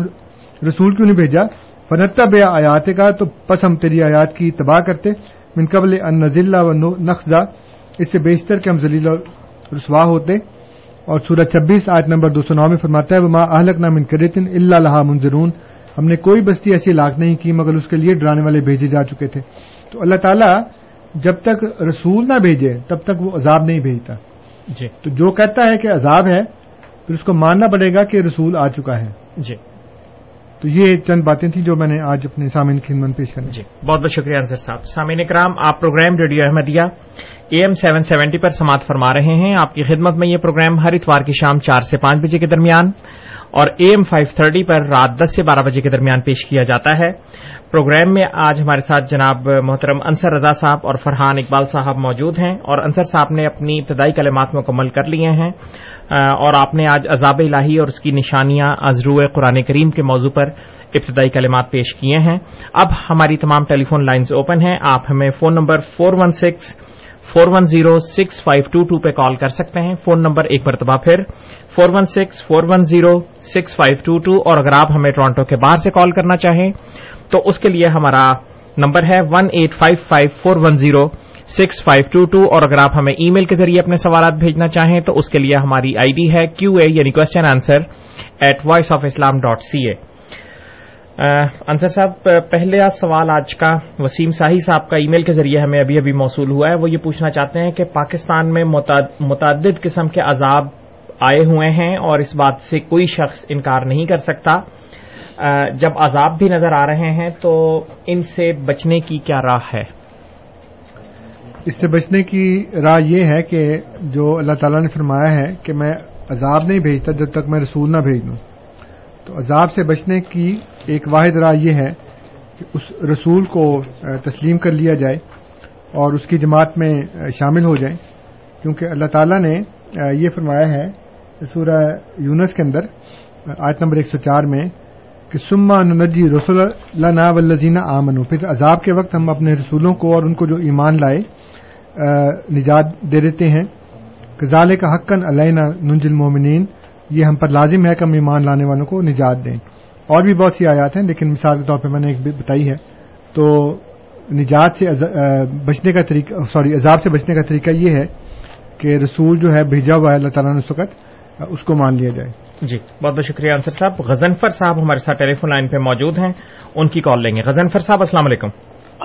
رسول کیوں نہیں بھیجا؟ فنتا بے آیات کا تو پس ہم تیری آیات کی تباہ کرتے۔ من قبل ان نزلہ و نقزہ اس سے بیشتر کہ ہم ذلیل رسوا ہوتے۔ اور سورج چھبیس آج نمبر دو سو نو میں فرماتا ہے وہ ماں اہلک نہ من کرتن اللہ لہا منظرون ہم نے کوئی بستی ایسی لاکھ نہیں کی مگر اس کے لیے ڈرانے والے بھیجے جا چکے تھے۔ تو اللہ تعالیٰ جب تک رسول نہ بھیجے تب تک وہ عذاب نہیں بھیجتا۔ جی۔ تو جو کہتا ہے کہ عذاب ہے پھر اس کو ماننا پڑے گا کہ رسول آ چکا ہے۔ جی۔ تو یہ چند باتیں تھیں جو میں نے آج اپنے سامعین خدمت پیش کرنی۔ جی۔ بہت بہت شکریہ انصر صاحب۔ سامعین کرام آپ program radio Ahmadiyya A M seven seventy پر سماعت فرما رہے ہیں۔ آپ کی خدمت میں یہ پروگرام ہر اتوار کی شام چار سے پانچ بجے کے درمیان اور اے ایم فائیو تھرٹی پر رات دس سے بارہ بجے کے درمیان پیش کیا جاتا ہے۔ پروگرام میں آج ہمارے ساتھ جناب محترم انصر رضا صاحب اور فرحان اقبال صاحب موجود ہیں اور انصر صاحب نے اپنی ابتدائی کلمات مکمل کر لیے ہیں۔ اور آپ نے آج عذاب الہی اور اس کی نشانیاں ازرو قرآن کریم کے موضوع پر ابتدائی کلمات پیش کیے ہیں۔ اب ہماری تمام ٹیلی فون لائنز اوپن ہیں۔ آپ ہمیں phone number four one six four one zero six five two two پہ کال کر سکتے ہیں۔ فون نمبر ایک مرتبہ پھر four one six four one zero six five two two اور اگر آپ ہمیں ٹورانٹو کے باہر سے کال کرنا چاہیں تو اس کے لیے ہمارا نمبر ہے one eight five five four one zero six five two two اور اگر آپ ہمیں ای میل کے ذریعے اپنے سوالات بھیجنا چاہیں تو اس کے لیے ہماری آئی ڈی ہے کیو اے یعنی question answer at voice of Islam dot C A Ansar صاحب پہلے سوال آج کا وسیم ساہی صاحب کا ای میل کے ذریعے ہمیں ابھی ابھی موصول ہوا ہے، وہ یہ پوچھنا چاہتے ہیں کہ پاکستان میں متعدد قسم کے عذاب آئے ہوئے ہیں اور اس بات سے کوئی شخص انکار نہیں کر سکتا۔ جب عذاب بھی نظر آ رہے ہیں تو ان سے بچنے کی کیا راہ ہے؟ اس سے بچنے کی راہ یہ ہے کہ جو اللہ تعالیٰ نے فرمایا ہے کہ میں عذاب نہیں بھیجتا جب تک میں رسول نہ بھیج دوں۔ تو عذاب سے بچنے کی ایک واحد راہ یہ ہے کہ اس رسول کو تسلیم کر لیا جائے اور اس کی جماعت میں شامل ہو جائیں۔ کیونکہ اللہ تعالیٰ نے یہ فرمایا ہے، سورہ یونس کے اندر آٹھ نمبر ایک سو چار میں کہ سما نجی رسول اللہ ولزینہ آمن پھر عذاب کے وقت ہم اپنے رسولوں کو اور ان کو جو ایمان لائے نجات دے دیتے ہیں۔ کزالے کا حقن علیہ ننج المومنین یہ ہم پر لازم ہے کہ ہم ایمان لانے والوں کو نجات دیں۔ اور بھی بہت سی آیات ہیں، لیکن مثال کے طور پہ میں نے ایک بتائی ہے۔ تو نجات سے بچنے کا طریقہ، سوری، عذاب سے بچنے کا طریقہ یہ ہے کہ رسول جو ہے بھیجا ہوا ہے اللہ تعالیٰ نے اس وقت اس کو مان لیا جائے۔ جی بہت بہت شکریہ انصر صاحب۔ غزنفر صاحب ہمارے ساتھ ٹیلی فون لائن پہ موجود ہیں ان کی کال لیں گے۔ غزنفر صاحب السلام علیکم۔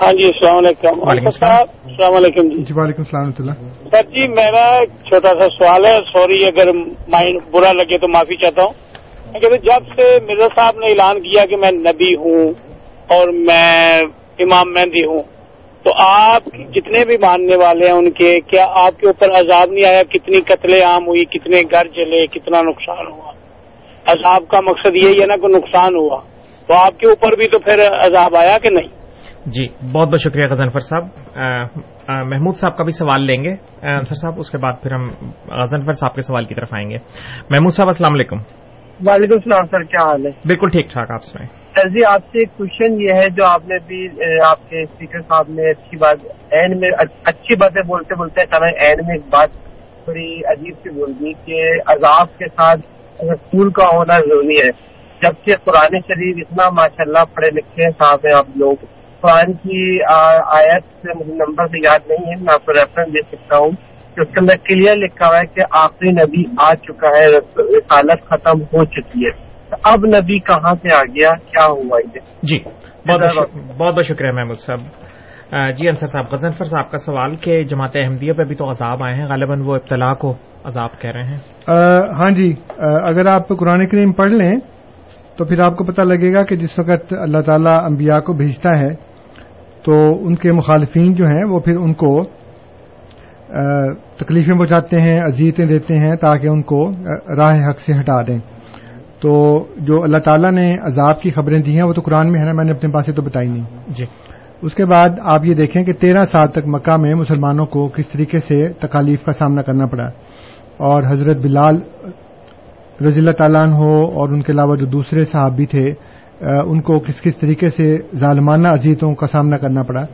ہاں جی السلام علیکم۔ وعلیکم السلام۔ السلام علیکم جی۔ جی وعلیکم السلام اللہ۔ سر جی میرا چھوٹا سا سوال ہے۔ سوری اگر مائنڈ برا لگے تو معافی چاہتا ہوں۔ کہ جب سے مرزا صاحب نے اعلان کیا کہ میں نبی ہوں اور میں امام مہندی ہوں تو آپ جتنے بھی ماننے والے ہیں ان کے کیا آپ کے اوپر عذاب نہیں آیا؟ کتنی قتل عام ہوئی؟ کتنے گھر جلے؟ کتنا نقصان ہوا؟ عذاب کا مقصد یہی ہے نا کہ نقصان ہوا۔ تو آپ کے اوپر بھی تو پھر عذاب آیا کہ نہیں؟ جی بہت بہت شکریہ غزنفر صاحب۔ محمود صاحب کا بھی سوال لیں گے۔ انصر صاحب اس کے بعد پھر ہم غزنفر صاحب کے سوال کی طرف آئیں گے۔ محمود صاحب السلام علیکم۔ وعلیکم السلام سر کیا حال ہے؟ بالکل ٹھیک ٹھاک آپ سے سر جی آپ سے ایک کوشچن یہ ہے جو آپ نے بھی آپ کے اسپیکر صاحب نے اچھی بات اینڈ میں اچھی باتیں بولتے بولتے اینڈ میں ایک بات تھوڑی عجیب سی بول دی کہ عذاب کے ساتھ اسکول کا ہونا ضروری ہے۔ جبکہ قرآن شریف اتنا ماشاء اللہ پڑھے لکھے صاحب ہیں آپ لوگ۔ قرآن کی آیت سے مجھے نمبر سے یاد نہیں ہے میں آپ کو ریفرنس دے سکتا ہوں۔ کہ اس کے اندر کلیئر لکھا ہوا ہے کہ آخری نبی آ چکا ہے رسالت ختم ہو چکی ہے۔ اب نبی کہاں سے آ گیا؟ کیا ہوا یہ؟ جی بہت بہت شکریہ محمود صاحب۔ جی انصر صاحب غزنفر صاحب کا سوال کہ جماعت احمدیہ پہ بھی تو عذاب آئے ہیں غالباً وہ ابتلا کو عذاب کہہ رہے ہیں۔ ہاں جی اگر آپ قرآن کریم پڑھ لیں تو پھر آپ کو پتہ لگے گا کہ جس وقت اللہ تعالیٰ انبیاء کو بھیجتا ہے تو ان کے مخالفین جو ہیں وہ پھر ان کو تکلیفیں پہنچاتے ہیں اذیتیں دیتے ہیں تاکہ ان کو راہ حق سے ہٹا دیں۔ تو تو جو اللہ تعالیٰ نے عذاب کی خبریں دی ہیں وہ تو قرآن میں ہے نا میں نے اپنے پاس سے تو بتائی نہیں۔ جی۔ اس کے بعد آپ یہ دیکھیں کہ تیرہ سال تک مکہ میں مسلمانوں کو کس طریقے سے تکالیف کا سامنا کرنا پڑا اور حضرت بلال رضی اللہ تعالیٰ ہو اور ان کے علاوہ جو دوسرے صحابی تھے ان کو کس کس طریقے سے ظالمانہ اذیتوں کا سامنا کرنا پڑا۔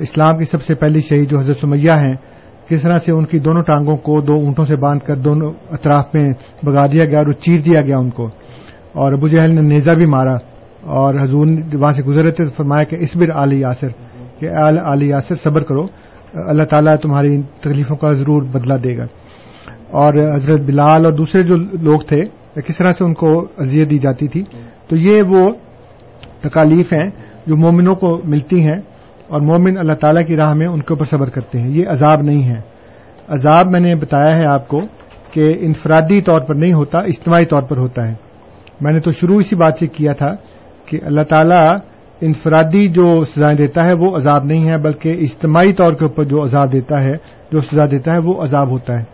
اسلام کی سب سے پہلی شہید جو حضرت سمیہ ہیں، کس طرح سے ان کی دونوں ٹانگوں کو دو اونٹوں سے باندھ کر دونوں اطراف میں بگا دیا گیا اور چیر دیا گیا ان کو۔ اور ابو جہل نے نیزا بھی مارا۔ اور حضور وہاں سے گزرے تھے تو فرمایا کہ اسبر علی یاسر، کہ علی یاسر صبر کرو، اللہ تعالیٰ تمہاری تکلیفوں کا ضرور بدلہ دے گا۔ اور حضرت بلال اور دوسرے جو لوگ تھے، کس طرح سے ان کو اذیت دی جاتی تھی؟ تو یہ وہ تکالیف ہیں جو مومنوں کو ملتی ہیں اور مومن اللہ تعالیٰ کی راہ میں ان کے اوپر صبر کرتے ہیں۔ یہ عذاب نہیں ہے۔ عذاب میں نے بتایا ہے آپ کو کہ انفرادی طور پر نہیں ہوتا، اجتماعی طور پر ہوتا ہے۔ میں نے تو شروع اسی بات سے کیا تھا کہ اللہ تعالیٰ انفرادی جو سزائیں دیتا ہے وہ عذاب نہیں ہے، بلکہ اجتماعی طور کے اوپر جو عذاب دیتا ہے، جو سزا دیتا ہے وہ عذاب ہوتا ہے۔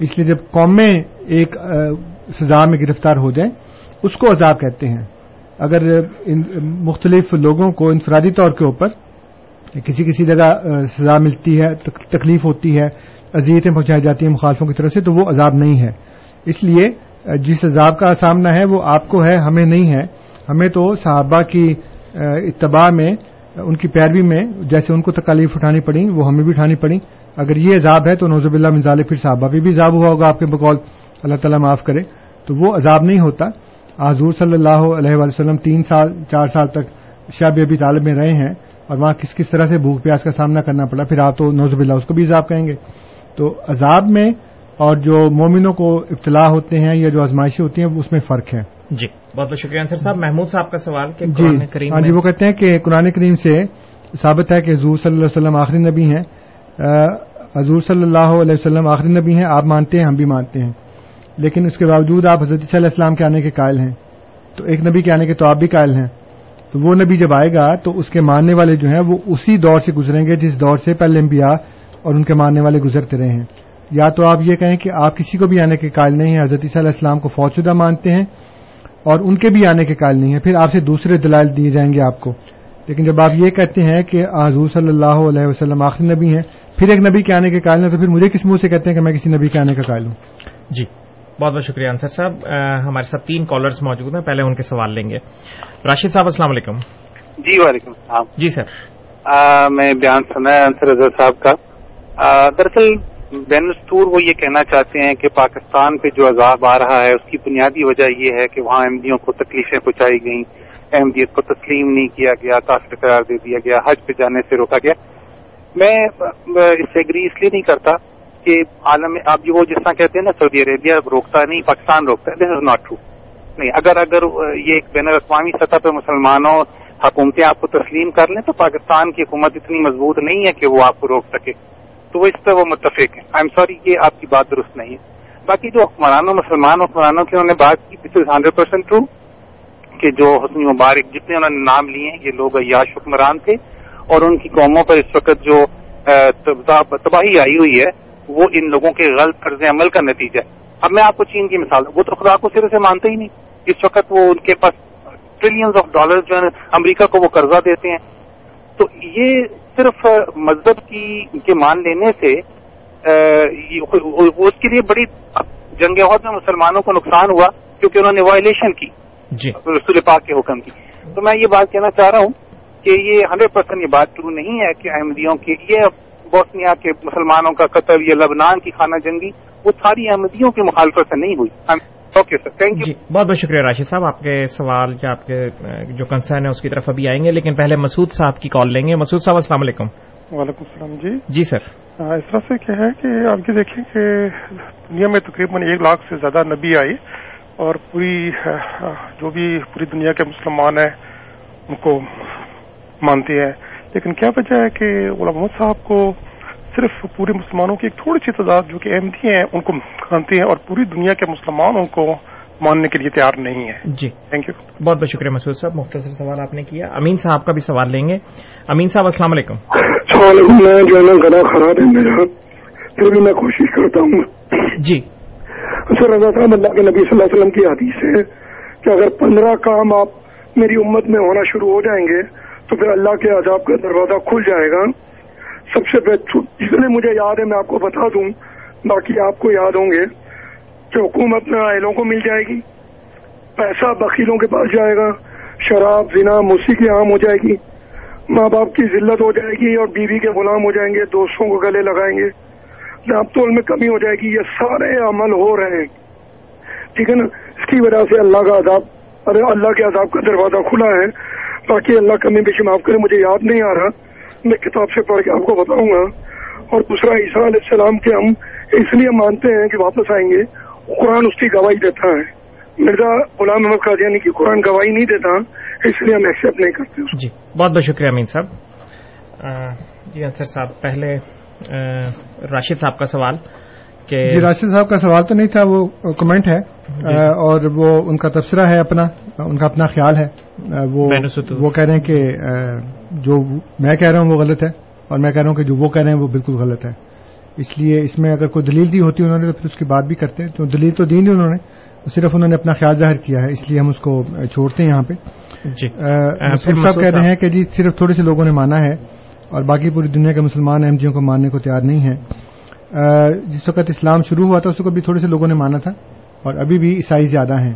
اس لیے جب قومیں ایک سزا میں گرفتار ہو جائیں، اس کو عذاب کہتے ہیں۔ اگر مختلف لوگوں کو انفرادی طور کے اوپر کسی کسی جگہ سزا ملتی ہے تکلیف ہوتی ہے، اذیتیں پہنچائی جاتی ہیں مخالفوں کی طرف سے، تو وہ عذاب نہیں ہے۔ اس لیے جس عذاب کا سامنا ہے وہ آپ کو ہے، ہمیں نہیں ہے۔ ہمیں تو صحابہ کی اتباع میں ان کی پیروی میں جیسے ان کو تکالیف اٹھانی پڑی وہ ہمیں بھی اٹھانی پڑی۔ اگر یہ عذاب ہے تو نوزب اللہ منظال پھر صحابہ بھی, بھی عذاب ہوا ہوگا آپ کے بقول۔ اللہ تعالیٰ معاف کرے۔ تو وہ عذاب نہیں ہوتا۔ حضور صلی اللہ علیہ وسلم تین سال چار سال تک شاب ابی طالب میں رہے ہیں اور وہاں کس کس طرح سے بھوک پیاس کا سامنا کرنا پڑا پھر آپ تو نوزب اللہ اس کو بھی عذاب کہیں گے۔ تو عذاب میں اور جو مومنوں کو ابتلا ہوتے ہیں یا جو آزمائشیں ہوتی ہیں اس میں فرق ہے۔ جی۔ بہت بہت شکریہ انصر صاحب. محمود صاحب کا سوال کہ جی ہاں جی وہ کہتے ہیں کہ قرآن کریم سے ثابت ہے کہ حضور صلی اللہ علیہ وسلم آخری نبی ہیں۔ حضور صلی اللہ علیہ وسلم آخری نبی ہیں آپ مانتے ہیں ہم بھی مانتے ہیں۔ لیکن اس کے باوجود آپ حضرت صلی اللہ علیہ السلام کے آنے کے قائل ہیں۔ تو ایک نبی کے آنے کے تو آپ بھی قائل ہیں۔ تو وہ نبی جب آئے گا تو اس کے ماننے والے جو ہیں وہ اسی دور سے گزریں گے جس دور سے پہلے انبیاء اور ان کے ماننے والے گزرتے رہے ہیں۔ یا تو آپ یہ کہیں کہ آپ کسی کو بھی آنے کے قائل نہیں ہیں حضرت صلی اللہ علیہ السلام کو فوج شدہ مانتے ہیں اور ان کے بھی آنے کے قائل نہیں ہیں۔ پھر آپ سے دوسرے دلائل دیے جائیں گے آپ کو۔ لیکن جب آپ یہ کہتے ہیں کہ حضور صلی اللہ علیہ وسلم آخری نبی ہیں پھر ایک نبی کے آنے کے قائل ہیں تو پھر مجھے کس منہ سے کہتے ہیں کہ میں کسی نبی کے آنے کا قائل ہوں؟ جی بہت بہت شکریہ انصر صاحب۔ ہمارے ساتھ تین کالرز موجود ہیں پہلے ان کے سوال لیں گے۔ راشد صاحب السلام علیکم۔ جی وعلیکم السلام۔ جی سر۔ میں بیان سنا ہے انصر رضا صاحب کا۔ دراصل بین الطور وہ یہ کہنا چاہتے ہیں کہ پاکستان پہ جو عذاب آ رہا ہے، اس کی بنیادی وجہ یہ ہے کہ وہاں احمدیوں کو تکلیفیں پہنچائی گئیں۔ احمدیت کو تسلیم نہیں کیا گیا، کافر قرار دے دیا گیا، حج پہ جانے سے روکا گیا۔ میں اس سے اگری اس لیے نہیں کرتا کہ عالم آپ وہ جس طرح کہتے ہیں نا، سعودی عربیہ روکتا نہیں، پاکستان روکتا ہے۔ دس از ناٹ ٹرو نہیں، اگر اگر یہ ایک بین الاقوامی سطح پہ مسلمانوں، حکومتیں آپ کو تسلیم کر لیں تو پاکستان کی حکومت اتنی مضبوط نہیں ہے کہ وہ آپ کو روک سکے۔ تو وہ اس پہ وہ متفق ہیں۔ آئی ایم سوری یہ آپ کی بات درست نہیں ہے۔ باقی جو حکمرانوں مسلمان حکمرانوں کی انہوں نے بات کی this is hundred percent true کہ جو حسنی مبارک جتنے انہوں نے نام لیے ہیں، یہ لوگ عیاش حکمران تھے اور ان کی قوموں پر اس وقت جو تباہی آئی ہوئی ہے، وہ ان لوگوں کے غلط طرز عمل کا نتیجہ ہے۔ اب میں آپ کو چین کی مثال وہ تو خدا کو سرے سے مانتے ہی نہیں۔ اس وقت وہ ان کے پاس ٹریلینز آف ڈالر جو ہے امریکہ کو وہ قرضہ دیتے ہیں۔ تو یہ صرف مذہب کی کے مان لینے سے اس کے لیے بڑی جنگ عہد میں مسلمانوں کو نقصان ہوا کیونکہ انہوں نے وائلیشن کی جی۔ رسول پاک کے حکم کی۔ تو میں یہ بات کہنا چاہ رہا ہوں کہ یہ ہنڈریڈ پرسینٹ یہ بات ٹرو نہیں ہے کہ احمدیوں کی یہ بوسنیا کے مسلمانوں کا قتل یا لبنان کی خانہ جنگی وہ ساری احمدیوں کی مخالفت سے نہیں ہوئی۔ اوکے سر تھینک یو بہت بہت شکریہ راشد صاحب آپ کے سوال یا آپ کے جو کنسرن ہے اس کی طرف ابھی آئیں گے لیکن پہلے مسعود صاحب کی کال لیں گے۔ مسعود صاحب السلام علیکم۔ وعلیکم السلام جی۔ جی سر۔ اس طرح سے کیا ہے کہ آپ یہ دیکھیں کہ دنیا میں تقریباً ایک لاکھ سے زیادہ نبی آئی اور پوری جو بھی پوری دنیا کے مسلمان ہیں ان کو مانتے ہیں۔ لیکن کیا وجہ ہے کہ غلام محمد صاحب کو صرف پورے مسلمانوں کی ایک تھوڑی سی تعداد جو کہ احمدی ہیں ان کو مانتے ہیں اور پوری دنیا کے مسلمان ان کو ماننے کے لیے تیار نہیں ہے جی۔ تھینک یو بہت بہت شکریہ مسعود صاحب مختصر سوال آپ نے کیا۔ امین صاحب کا بھی سوال لیں گے۔ امین صاحب السلام علیکم۔ میں جو ہے نا گلا خراب ہے میرا۔ پھر بھی میں کوشش کرتا ہوں۔ جی۔ سر رضا صاحب اللہ کے نبی صلی اللہ علیہ وسلم کی حدیث ہے کہ اگر پندرہ کام آپ میری امت میں ہونا شروع ہو جائیں گے تو پھر اللہ کے عذاب کا دروازہ کھل جائے گا۔ سب سے جتنے مجھے یاد ہے میں آپ کو بتا دوں، باقی آپ کو یاد ہوں گے کہ حکومت میں اہلوں کو مل جائے گی، پیسہ بکیلوں کے پاس جائے گا، شراب، زنا موسیقی عام ہو جائے گی، ماں باپ کی ذلت ہو جائے گی اور بیوی کے غلام ہو جائیں گے، دوستوں کو گلے لگائیں گے رابطول میں کمی ہو جائے گی، یہ سارے عمل ہو رہے ہیں۔ ٹھیک ہے نا؟ اس کی وجہ سے اللہ کا عذاب ارے اللہ کے عذاب کا دروازہ کھلا ہے۔ باقی اللہ کمی بیشی معاف کرے، مجھے یاد نہیں آ رہا۔ میں کتاب سے پڑھ کے آپ کو بتاؤں گا۔ اور دوسرا عیسیٰ علیہ السلام کے ہم اس لیے مانتے ہیں کہ واپس آئیں گے قرآن اس کی گواہی دیتا ہے۔ مرزا غلام احمد قادیانی کی قرآن گواہی نہیں دیتا اس لیے ہم ایکسپٹ نہیں کرتے۔ جی بہت بہت شکریہ امین صاحب۔ جی انصر صاحب پہلے راشد صاحب کا سوال کہ جی راشد صاحب کا سوال تو نہیں تھا وہ کمنٹ ہے۔ جی۔ اور وہ ان کا تبصرہ ہے اپنا ان کا اپنا خیال ہے۔ وہ وہ کہہ رہے ہیں کہ جو میں کہہ رہا ہوں وہ غلط ہے اور میں کہہ رہا ہوں کہ جو وہ کہہ رہے ہیں وہ بالکل غلط ہے۔ اس لیے اس میں اگر کوئی دلیل دی ہوتی انہوں نے تو پھر اس کی بات بھی کرتے تو دلیل تو دی نہیں انہوں نے صرف انہوں نے اپنا خیال ظاہر کیا ہے اس لیے ہم اس کو چھوڑتے ہیں یہاں پہ۔ جی۔ صاحب کہہ رہے ہیں کہ جی صرف تھوڑے سے لوگوں نے مانا ہے اور باقی پوری دنیا کے مسلمان ایم جیوں کو ماننے کو تیار نہیں ہے جس وقت اسلام شروع ہوا تھا اس کو بھی تھوڑے سے لوگوں نے مانا تھا اور ابھی بھی عیسائی زیادہ ہیں۔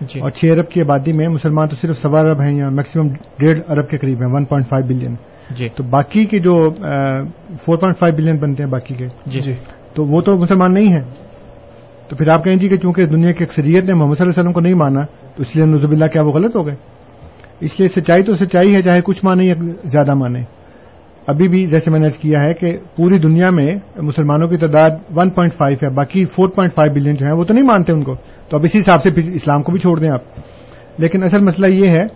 اور چھ ارب کی آبادی میں مسلمان تو صرف سوا ارب ہیں یا میکسیمم ڈیڑھ ارب کے قریب ہیں ون پوائنٹ فائیو بلین جی۔ تو باقی کے جو فور پوائنٹ فائیو بلین بنتے ہیں باقی کے۔ جی۔ جی۔ تو وہ تو مسلمان نہیں ہیں۔ تو پھر آپ کہیں جی کہ چونکہ دنیا کی اکثریت نے محمد صلی اللہ علیہ وسلم کو نہیں مانا تو اس لیے نظب اللہ کیا وہ غلط ہو گئے؟ اس لیے سچائی تو سچائی ہے چاہے کچھ مانے یا زیادہ مانے۔ ابھی بھی جیسے میں نے کیا ہے کہ پوری دنیا میں مسلمانوں کی تعداد 1.5 ہے، باقی 4.5 بلین جو ہیں وہ تو نہیں مانتے ان کو۔ تو اب اسی حساب سے اسلام کو بھی چھوڑ دیں آپ۔ لیکن اصل مسئلہ یہ ہے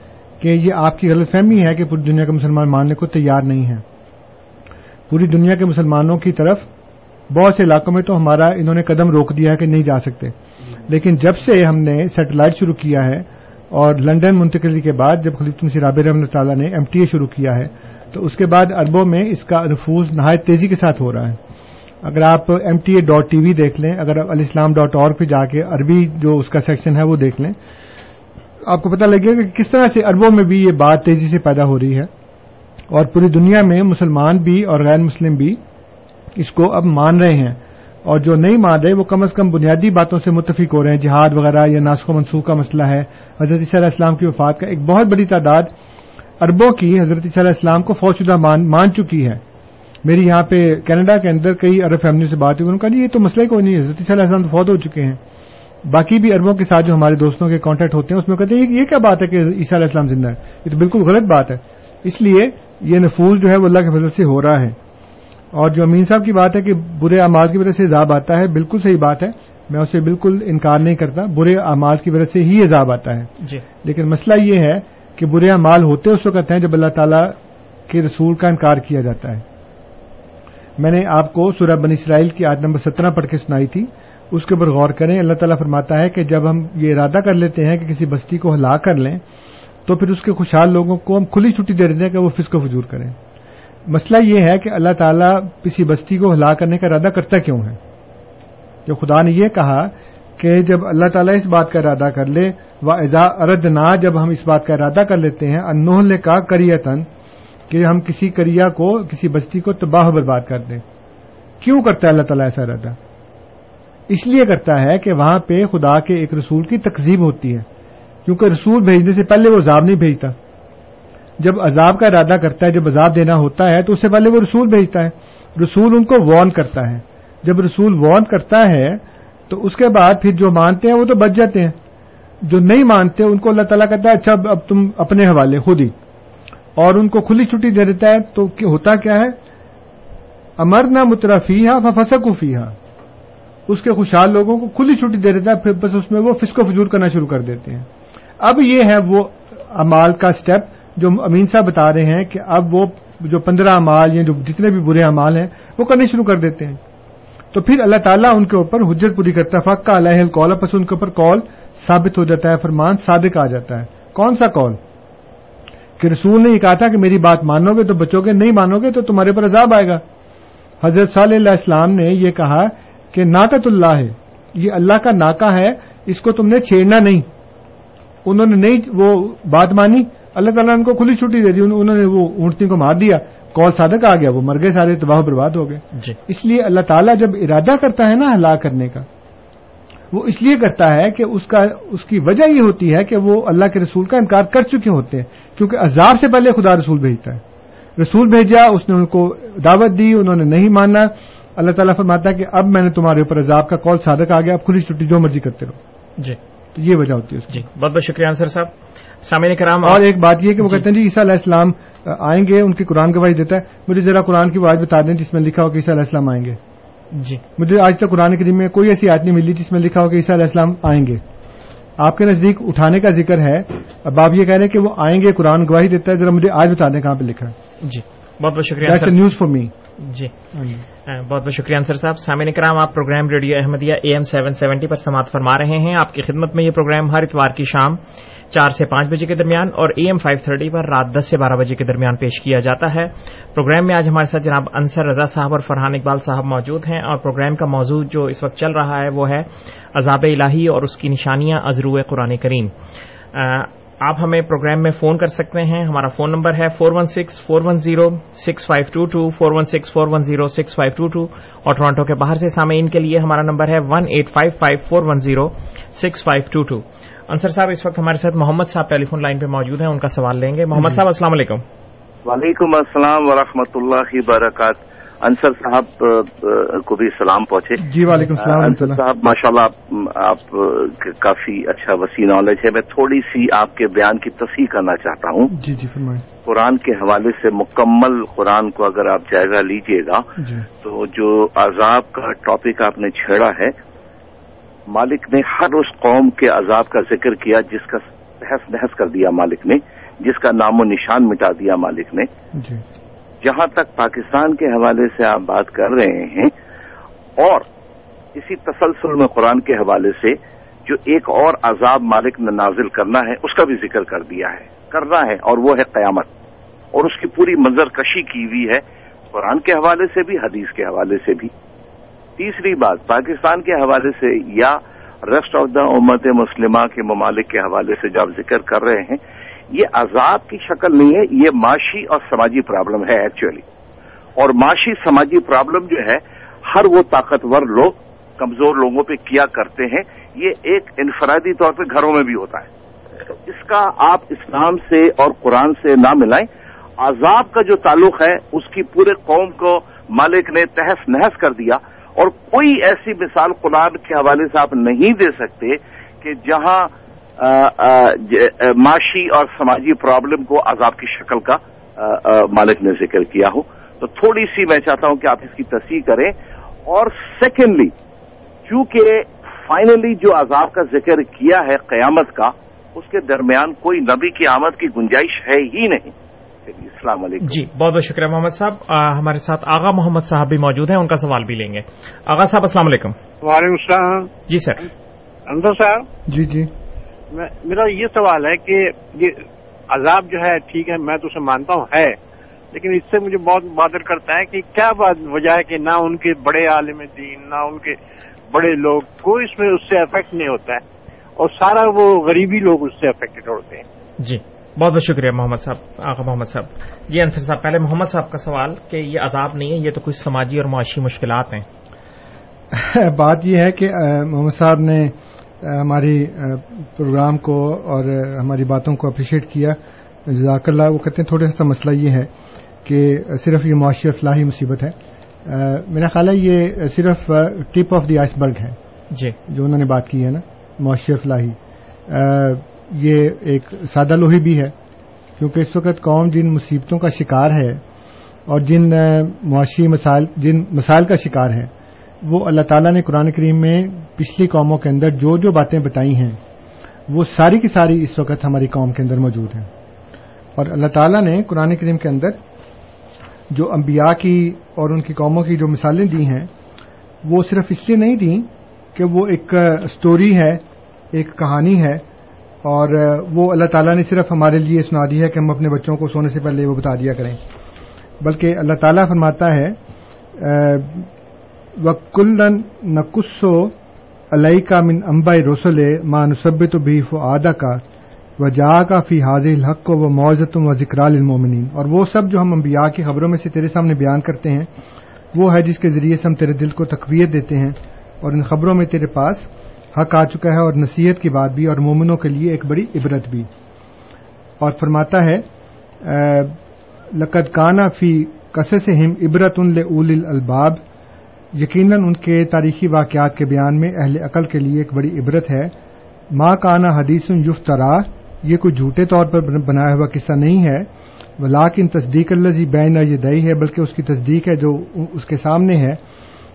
کہ یہ آپ کی غلط فہمی ہے کہ پوری دنیا کے مسلمان ماننے کو تیار نہیں ہیں۔ پوری دنیا کے مسلمانوں کی طرف بہت سے علاقوں میں تو ہمارا انہوں نے قدم روک دیا ہے کہ نہیں جا سکتے۔ لیکن جب سے ہم نے سیٹلائٹ شروع کیا ہے اور لنڈن منتقلی کے بعد جب خلیف مسیح رابع رحمۃ تعالیٰ نے ایم ٹی اے شروع کیا ہے تو اس کے بعد اربوں میں اس کا نفوذ نہایت تیزی کے ساتھ ہو رہا ہے۔ اگر آپ M T A dot T V دیکھ لیں، اگر آپ الاسلام ڈاٹ اور پہ جا کے عربی جو اس کا سیکشن ہے وہ دیکھ لیں، آپ کو پتہ لگے گا کہ کس طرح سے اربوں میں بھی یہ بات تیزی سے پیدا ہو رہی ہے۔ اور پوری دنیا میں مسلمان بھی اور غیر مسلم بھی اس کو اب مان رہے ہیں۔ اور جو نہیں مان رہے، وہ کم از کم بنیادی باتوں سے متفق ہو رہے ہیں۔ جہاد وغیرہ یا ناسک و منسوخ کا مسئلہ ہے۔ حضرت علیہ السلام کی وفات کا ایک بہت بڑی تعداد اربوں کی حضرت علیہ السلام کو فوج شدہ مان, مان چکی ہے۔ میری یہاں پہ کینیڈا کے اندر کئی عرب فیملی سے بات ہوئی انہوں نے کہا جی یہ تو مسئلہ کوئی نہیں حضرت علیہ السلام تو فوت ہو چکے ہیں۔ باقی بھی اربوں کے ساتھ جو ہمارے دوستوں کے کانٹیکٹ ہوتے ہیں اس میں کہتے ہیں یہ کیا بات ہے کہ عیسیٰ علیہ السلام زندہ ہے؟ یہ تو بالکل غلط بات ہے۔ اس لیے یہ نفوذ جو ہے وہ اللہ کے فضل سے ہو رہا ہے۔ اور جو امین صاحب کی بات ہے کہ برے اعمال کی وجہ سے عذاب آتا ہے بالکل صحیح بات ہے۔ میں اسے بالکل انکار نہیں کرتا برے اعمال کی وجہ سے ہی عذاب آتا ہے۔ جی۔ لیکن مسئلہ یہ ہے کہ برے اعمال ہوتے اس وقت ہیں جب اللہ تعالی کے رسول کا انکار کیا جاتا ہے۔ میں نے آپ کو سورہ بن اسرائیل کی آج نمبر سترہ پڑھ کے سنائی تھی۔ اس کے اوپر غور کریں، اللہ تعالیٰ فرماتا ہے کہ جب ہم یہ ارادہ کر لیتے ہیں کہ کسی بستی کو ہلاک کر لیں، تو پھر اس کے خوشحال لوگوں کو ہم کھلی چھٹی دے دیتے ہیں کہ وہ فسق و فجور کریں۔ مسئلہ یہ ہے کہ اللہ تعالیٰ کسی بستی کو ہلاک کرنے کا ارادہ کرتا کیوں ہے؟ جو خدا نے یہ کہا کہ جب اللہ تعالیٰ اس بات کا ارادہ کر لے و ازا ارد نہ جب ہم اس بات کا ارادہ کر لیتے ہیں انوہل کا کریتن کہ ہم کسی کریا کو، کسی بستی کو تباہ برباد کر دیں۔ کیوں کرتا ہے اللہ تعالیٰ ایسا ارادہ؟ اس لیے کرتا ہے کہ وہاں پہ خدا کے ایک رسول کی تقزیب ہوتی ہے، کیونکہ رسول بھیجنے سے پہلے وہ عذاب نہیں بھیجتا۔ جب عذاب کا ارادہ کرتا ہے، جب عذاب دینا ہوتا ہے، تو اس سے پہلے وہ رسول بھیجتا ہے۔ رسول ان کو وارن کرتا ہے۔ جب رسول وارن کرتا ہے تو اس کے بعد پھر جو مانتے ہیں وہ تو بچ جاتے ہیں۔ جو نہیں مانتے ان کو اللہ تعالیٰ کہتا ہے اچھا اب تم اپنے حوالے، خود ہی۔ اور ان کو کھلی چھٹی دے دیتا ہے، تو ہوتا کیا ہے؟ امر نہ مترفی ہا فسک فی اس کے خوشحال لوگوں کو کھلی چھٹی دے دیتا ہے، پھر بس اس میں وہ فسکو فجور کرنا شروع کر دیتے ہیں۔ اب یہ ہے وہ امال کا سٹیپ جو امین صاحب بتا رہے ہیں کہ اب وہ جو پندرہ امال یا جو جتنے بھی برے امال ہیں، وہ کرنے شروع کر دیتے ہیں۔ تو پھر اللہ تعالیٰ ان کے اوپر حجت پوری کرتا ہے۔ فقہ علیہ القول پس ان کے اوپر کال ثابت ہو جاتا ہے، فرمان صادق آ جاتا ہے۔ کون سا کال کہ رسول نے یہ کہا تھا کہ میری بات مانو گے تو بچو گے، نہیں مانو گے تو تمہارے پر عذاب آئے گا۔ حضرت صلی اللہ السلام نے یہ کہا کہ ناقت اللہ ہے، یہ اللہ کا ناکا ہے، اس کو تم نے چھیڑنا نہیں۔ انہوں نے نہیں وہ بات مانی، اللہ تعالیٰ نے ان کو کھلی چھٹی دے دی، انہوں نے وہ اونٹنی کو مار دیا۔ کال صادق آ گیا؟ وہ مر گئے سارے تباہ برباد ہو گئے۔ جی۔ اس لیے اللہ تعالیٰ جب ارادہ کرتا ہے نا ہلاک کرنے کا وہ اس لیے کرتا ہے کہ اس کا اس کی وجہ یہ ہوتی ہے کہ وہ اللہ کے رسول کا انکار کر چکے ہوتے ہیں کیونکہ عذاب سے پہلے خدا رسول بھیجتا ہے۔ رسول بھیجا اس نے ان کو دعوت دی انہوں نے نہیں مانا۔ اللہ تعالیٰ فرماتا ہے کہ اب میں نے تمہارے اوپر عذاب کا کال صادق آ گیا اب کھلی چھٹی جو مرضی کرتے رہو۔ جی۔ تو یہ وجہ ہوتی ہے اس کی۔ جی۔ بہت بہت شکریہ انصر صاحب۔ سامعین کرام اور ایک بات یہ کہ وہ کہتے ہیں جی عیسیٰ علیہ السلام آئیں گے ان کی قرآن گواہی دیتا ہے۔ مجھے ذرا قرآن کی بات بتا دیں جس میں لکھا ہو کہ عیسیٰ علیہ السلام آئیں گے۔ جی۔ مجھے آج تک قرآن کریم میں کوئی ایسی آیت نہیں ملی جس میں لکھا ہو کہ عیسیٰ علیہ السلام آئیں گے۔ آپ کے نزدیک اٹھانے کا ذکر ہے۔ اب آپ یہ کہہ رہے ہیں کہ وہ آئیں گے قرآن گواہی دیتا ہے۔ ذرا مجھے آج بتا دیں کہاں پہ لکھا ہے۔ جی۔ بہت بہت شکریہ نیوز فار می جی۔ بہت بہت شکریہ انصر صاحب۔ سامعین کرام آپ program radio Ahmadiyya A M seven seventy پر سماعت فرما رہے ہیں۔ آپ کی خدمت میں یہ پروگرام ہر اتوار کی شام چار سے پانچ بجے کے درمیان اور اے ایم فائیو تھرٹی پر رات دس سے بارہ بجے کے درمیان پیش کیا جاتا ہے۔ پروگرام میں آج ہمارے ساتھ جناب انصر رضا صاحب اور فرحان اقبال صاحب موجود ہیں اور پروگرام کا موضوع جو اس وقت چل رہا ہے وہ ہے عذاب الہی اور اس کی نشانیاں ازرو قرآن کریم۔ آپ ہمیں پروگرام میں فون کر سکتے ہیں۔ ہمارا فون نمبر ہے four one six, four one zero, six five two two, four one six, four one zero six, five two two اور ٹورانٹو کے باہر سے سامعین کے لیے ہمارا نمبر ہے one eight five five, four one zero, six five two two. Ansar صاحب اس وقت ہمارے ساتھ محمد صاحب ٹیلی فون لائن پہ موجود ہیں ان کا سوال لیں گے۔ محمد صاحب السلام علیکم۔ وعلیکم السلام ورحمۃ اللہ وبرکاتہ۔ انصر صاحب کو بھی سلام پہنچے۔ جی وعلیکم السلام انصر صاحب ماشاء اللہ آپ کافی اچھا وسیع نالج ہے۔ میں تھوڑی سی آپ کے بیان کی تصحیح کرنا چاہتا ہوں۔ جی جی فرمائیں۔ قرآن کے حوالے سے مکمل قرآن کو اگر آپ جائزہ لیجیے گا جی۔ تو جو عذاب کا ٹاپک آپ نے چھیڑا ہے مالک نے ہر اس قوم کے عذاب کا ذکر کیا جس کا بحث بحث کر دیا مالک نے جس کا نام و نشان مٹا دیا مالک نے۔ جی۔ جہاں تک پاکستان کے حوالے سے آپ بات کر رہے ہیں اور اسی تسلسل میں قرآن کے حوالے سے جو ایک اور عذاب مالک نے نازل کرنا ہے اس کا بھی ذکر کر دیا ہے کرنا ہے اور وہ ہے قیامت۔ اور اس کی پوری منظر کشی کی ہوئی ہے قرآن کے حوالے سے بھی حدیث کے حوالے سے بھی۔ تیسری بات، پاکستان کے حوالے سے یا ریسٹ آف دا امت مسلمہ کے ممالک کے حوالے سے جو آپ ذکر کر رہے ہیں، یہ عذاب کی شکل نہیں ہے، یہ معاشی اور سماجی پرابلم ہے ایکچولی اور معاشی سماجی پرابلم جو ہے، ہر وہ طاقتور لوگ، کمزور لوگوں پہ کیا کرتے ہیں، یہ ایک انفرادی طور پہ گھروں میں بھی ہوتا ہے۔ اس کا آپ اسلام سے اور قرآن سے نہ ملائیں، عذاب کا جو تعلق ہے، اس کی پورے قوم کو مالک نے تحس نحس کر دیا۔ اور کوئی ایسی مثال قرآن کے حوالے سے آپ نہیں دے سکتے کہ جہاں معاشی اور سماجی پرابلم کو عذاب کی شکل کا مالک نے ذکر کیا ہو۔ تو تھوڑی سی میں چاہتا ہوں کہ آپ اس کی تصحیح کریں۔ اور سیکنڈلی چونکہ فائنلی جو عذاب کا ذکر کیا ہے قیامت کا، اس کے درمیان کوئی نبی کی آمد کی گنجائش ہے ہی نہیں۔ السلام علیکم۔ جی بہت بہت شکریہ محمد صاحب۔ ہمارے ساتھ آغا محمد صاحب بھی موجود ہیں ان کا سوال بھی لیں گے۔ آغا صاحب السلام علیکم۔ وعلیکم السلام۔ جی سر۔ اندر صاحب۔ جی جی۔ میرا یہ سوال ہے کہ یہ عذاب جو ہے ٹھیک ہے میں تو اسے مانتا ہوں ہے۔ لیکن اس سے مجھے بہت بادر کرتا ہے کہ کیا بات وجہ ہے کہ نہ ان کے بڑے عالم دین نہ ان کے بڑے لوگ کوئی اس میں اس سے افیکٹ نہیں ہوتا ہے۔ اور سارا وہ غریبی لوگ اس سے افیکٹڈ ہوتے ہیں۔ جی۔ بہت بہت شکریہ محمد صاحب آقا محمد صاحب۔ جی انصر صاحب پہلے محمد صاحب کا سوال کہ یہ عذاب نہیں ہے یہ تو کچھ سماجی اور معاشی مشکلات ہیں۔ بات یہ ہے کہ محمد صاحب نے ہماری پروگرام کو اور ہماری باتوں کو اپریشیٹ کیا۔ جزاک اللہ وہ کہتے ہیں تھوڑا سا مسئلہ یہ ہے کہ صرف یہ معاشی افلاحی مصیبت ہے۔ میرا خیال ہے یہ صرف ٹپ آف دی آئس برگ ہے۔ جی۔ جو انہوں نے بات کی ہے نا معاشی افلاحی یہ ایک سادہ لوہی بھی ہے، کیونکہ اس وقت قوم جن مصیبتوں کا شکار ہے اور جن معاشی مسائل، جن مسائل کا شکار ہے وہ اللہ تعالیٰ نے قرآن کریم میں پچھلی قوموں کے اندر جو جو باتیں بتائی ہیں، وہ ساری کی ساری اس وقت ہماری قوم کے اندر موجود ہیں۔ اور اللہ تعالیٰ نے قرآن کریم کے اندر جو انبیاء کی اور ان کی قوموں کی جو مثالیں دی ہیں، وہ صرف اس لیے نہیں دیں کہ وہ ایک سٹوری ہے، ایک کہانی ہے اور وہ اللہ تعالیٰ نے صرف ہمارے لیے سنا دی ہے کہ ہم اپنے بچوں کو سونے سے پہلے وہ بتا دیا کریں۔ بلکہ اللہ تعالیٰ فرماتا ہے وکلن نقصو علیہ کا من امبا رسول ماں نصبت بھی فو آدا کا و جا کا فی حاض الحق و معزت و ذکر المومنین اور وہ سب جو ہم انبیاء کی خبروں میں سے تیرے سامنے بیان کرتے ہیں، وہ ہے جس کے ذریعے سے ہم تیرے دل کو تقویت دیتے ہیں اور ان خبروں میں تیرے پاس حق آ چکا ہے اور نصیحت کی بات بھی اور مومنوں کے لیے ایک بڑی عبرت بھی۔ اور فرماتا ہے لقد کانا فی قصص ہم عبرت ان اول الباب۔ یقیناً ان کے تاریخی واقعات کے بیان میں اہل عقل کے لیے ایک بڑی عبرت ہے۔ ماں کانا حدیث یفترا، یہ کوئی جھوٹے طور پر بنایا ہوا قصہ نہیں ہے۔ ولاکن تصدیق اللہ بین یہ دئی ہے، بلکہ اس کی تصدیق ہے جو اس کے سامنے ہے۔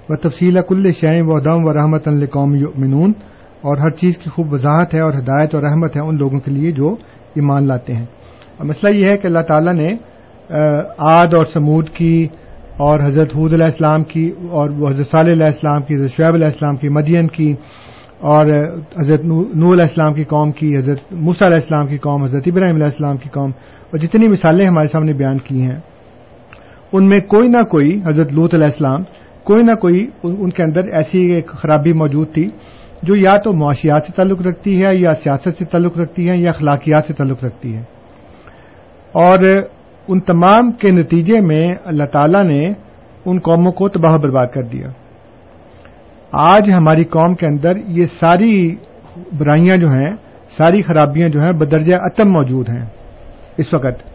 وہ تفصیل کل شعیم و دم و رحمت القوم منون اور ہر چیز کی خوب وضاحت ہے اور ہدایت اور رحمت ہے ان لوگوں کے لیے جو ایمان لاتے ہیں۔ اور مسئلہ یہ ہے کہ اللہ تعالیٰ نے آد اور سمود کی اور حضرت حود علیہ السلام کی اور وہ حضرت صالح علیہ السلام کی، حضرت شعیب علیہ السلام کی، مدین کی اور حضرت نور علیہ السلام کی قوم کی، حضرت موسیٰ علیہ السلام کی قوم، حضرت ابراہیم علیہ السلام کی قوم اور جتنی مثالیں ہمارے سامنے بیان کی ہیں۔ ان میں کوئی نہ کوئی حضرت لوت علیہ السلام، کوئی نہ کوئی ان کے اندر ایسی ایک خرابی موجود تھی جو یا تو معاشیات سے تعلق رکھتی ہے، یا سیاست سے تعلق رکھتی ہے، یا اخلاقیات سے تعلق رکھتی ہے۔ اور ان تمام کے نتیجے میں اللہ تعالی نے ان قوموں کو تباہ برباد کر دیا۔ آج ہماری قوم کے اندر یہ ساری برائیاں جو ہیں، ساری خرابیاں جو ہیں، بدرجہ عتم موجود ہیں۔ اس وقت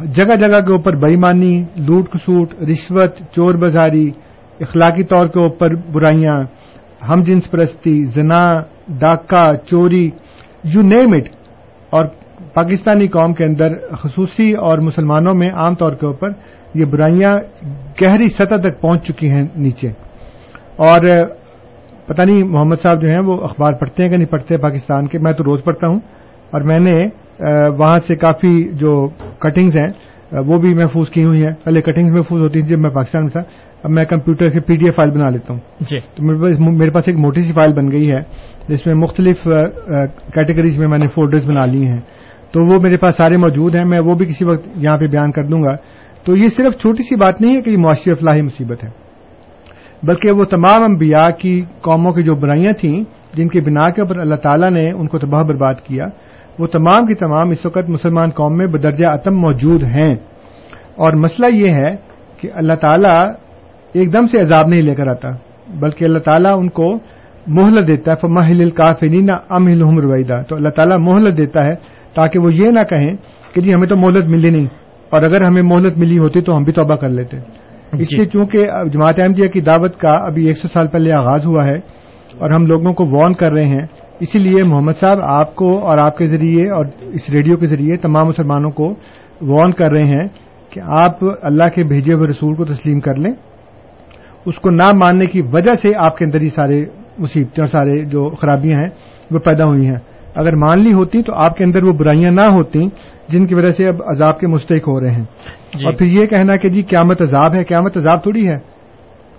جگہ جگہ کے اوپر بےمانی لوٹ کسوٹ رشوت، چور بازاری، اخلاقی طور کے اوپر برائیاں ہم جنس پرستی، زنا، ڈاکہ، چوری یو نیم اٹ اور پاکستانی قوم کے اندر خصوصی اور مسلمانوں میں عام طور کے اوپر یہ برائیاں گہری سطح تک پہنچ چکی ہیں نیچے۔ اور پتہ نہیں محمد صاحب جو ہیں وہ اخبار پڑھتے ہیں کہ نہیں پڑھتے پاکستان کے، میں تو روز پڑھتا ہوں۔ اور میں نے وہاں سے کافی جو کٹنگز ہیں وہ بھی محفوظ کی ہوئی ہیں۔ پہلے کٹنگز محفوظ ہوتی تھی جب میں پاکستان میں تھا۔ اب میں کمپیوٹر سے پی ڈی ایف فائل بنا لیتا ہوں۔ جی۔ تو میرے پاس ایک موٹی سی فائل بن گئی ہے جس میں مختلف کیٹیگریز میں میں نے فولڈرز بنا لی ہیں۔ تو وہ میرے پاس سارے موجود ہیں میں وہ بھی کسی وقت یہاں پہ بیان کر دوں گا۔ تو یہ صرف چھوٹی سی بات نہیں ہے کہ یہ معاشی افلاحی مصیبت ہے بلکہ وہ تمام انبیاء کی قوموں کی جو برائیاں تھیں جن کی بنا کے اوپر اللہ تعالیٰ نے ان کو تباہ برباد کیا وہ تمام کی تمام اس وقت مسلمان قوم میں بدرجہ عتم موجود ہیں۔ اور مسئلہ یہ ہے کہ اللہ تعالیٰ ایک دم سے عذاب نہیں لے کر آتا بلکہ اللہ تعالیٰ ان کو مہلت دیتا ہے فمحل الکافرین ام الحم رویدہ تو اللہ تعالیٰ مہلت دیتا ہے تاکہ وہ یہ نہ کہیں کہ جی ہمیں تو مہلت ملی نہیں اور اگر ہمیں مہلت ملی ہوتی تو ہم بھی توبہ کر لیتے۔ اس لیے چونکہ جماعت احمدیہ کی دعوت کا ابھی ایک سو سال پہلے آغاز ہوا ہے اور ہم لوگوں کو وارن کر رہے ہیں اسی لیے محمد صاحب آپ کو اور آپ کے ذریعے اور اس ریڈیو کے ذریعے تمام مسلمانوں کو وارن کر رہے ہیں کہ آپ اللہ کے بھیجے ہوئے رسول کو تسلیم کر لیں۔ اس کو نہ ماننے کی وجہ سے آپ کے اندر ہی سارے مصیبتیں اور سارے جو خرابیاں ہیں وہ پیدا ہوئی ہیں۔ اگر مان لی ہوتی تو آپ کے اندر وہ برائیاں نہ ہوتی جن کی وجہ سے اب عذاب کے مستحق ہو رہے ہیں۔ جی۔ اور پھر یہ کہنا کہ جی قیامت عذاب ہے قیامت عذاب تھوڑی ہے۔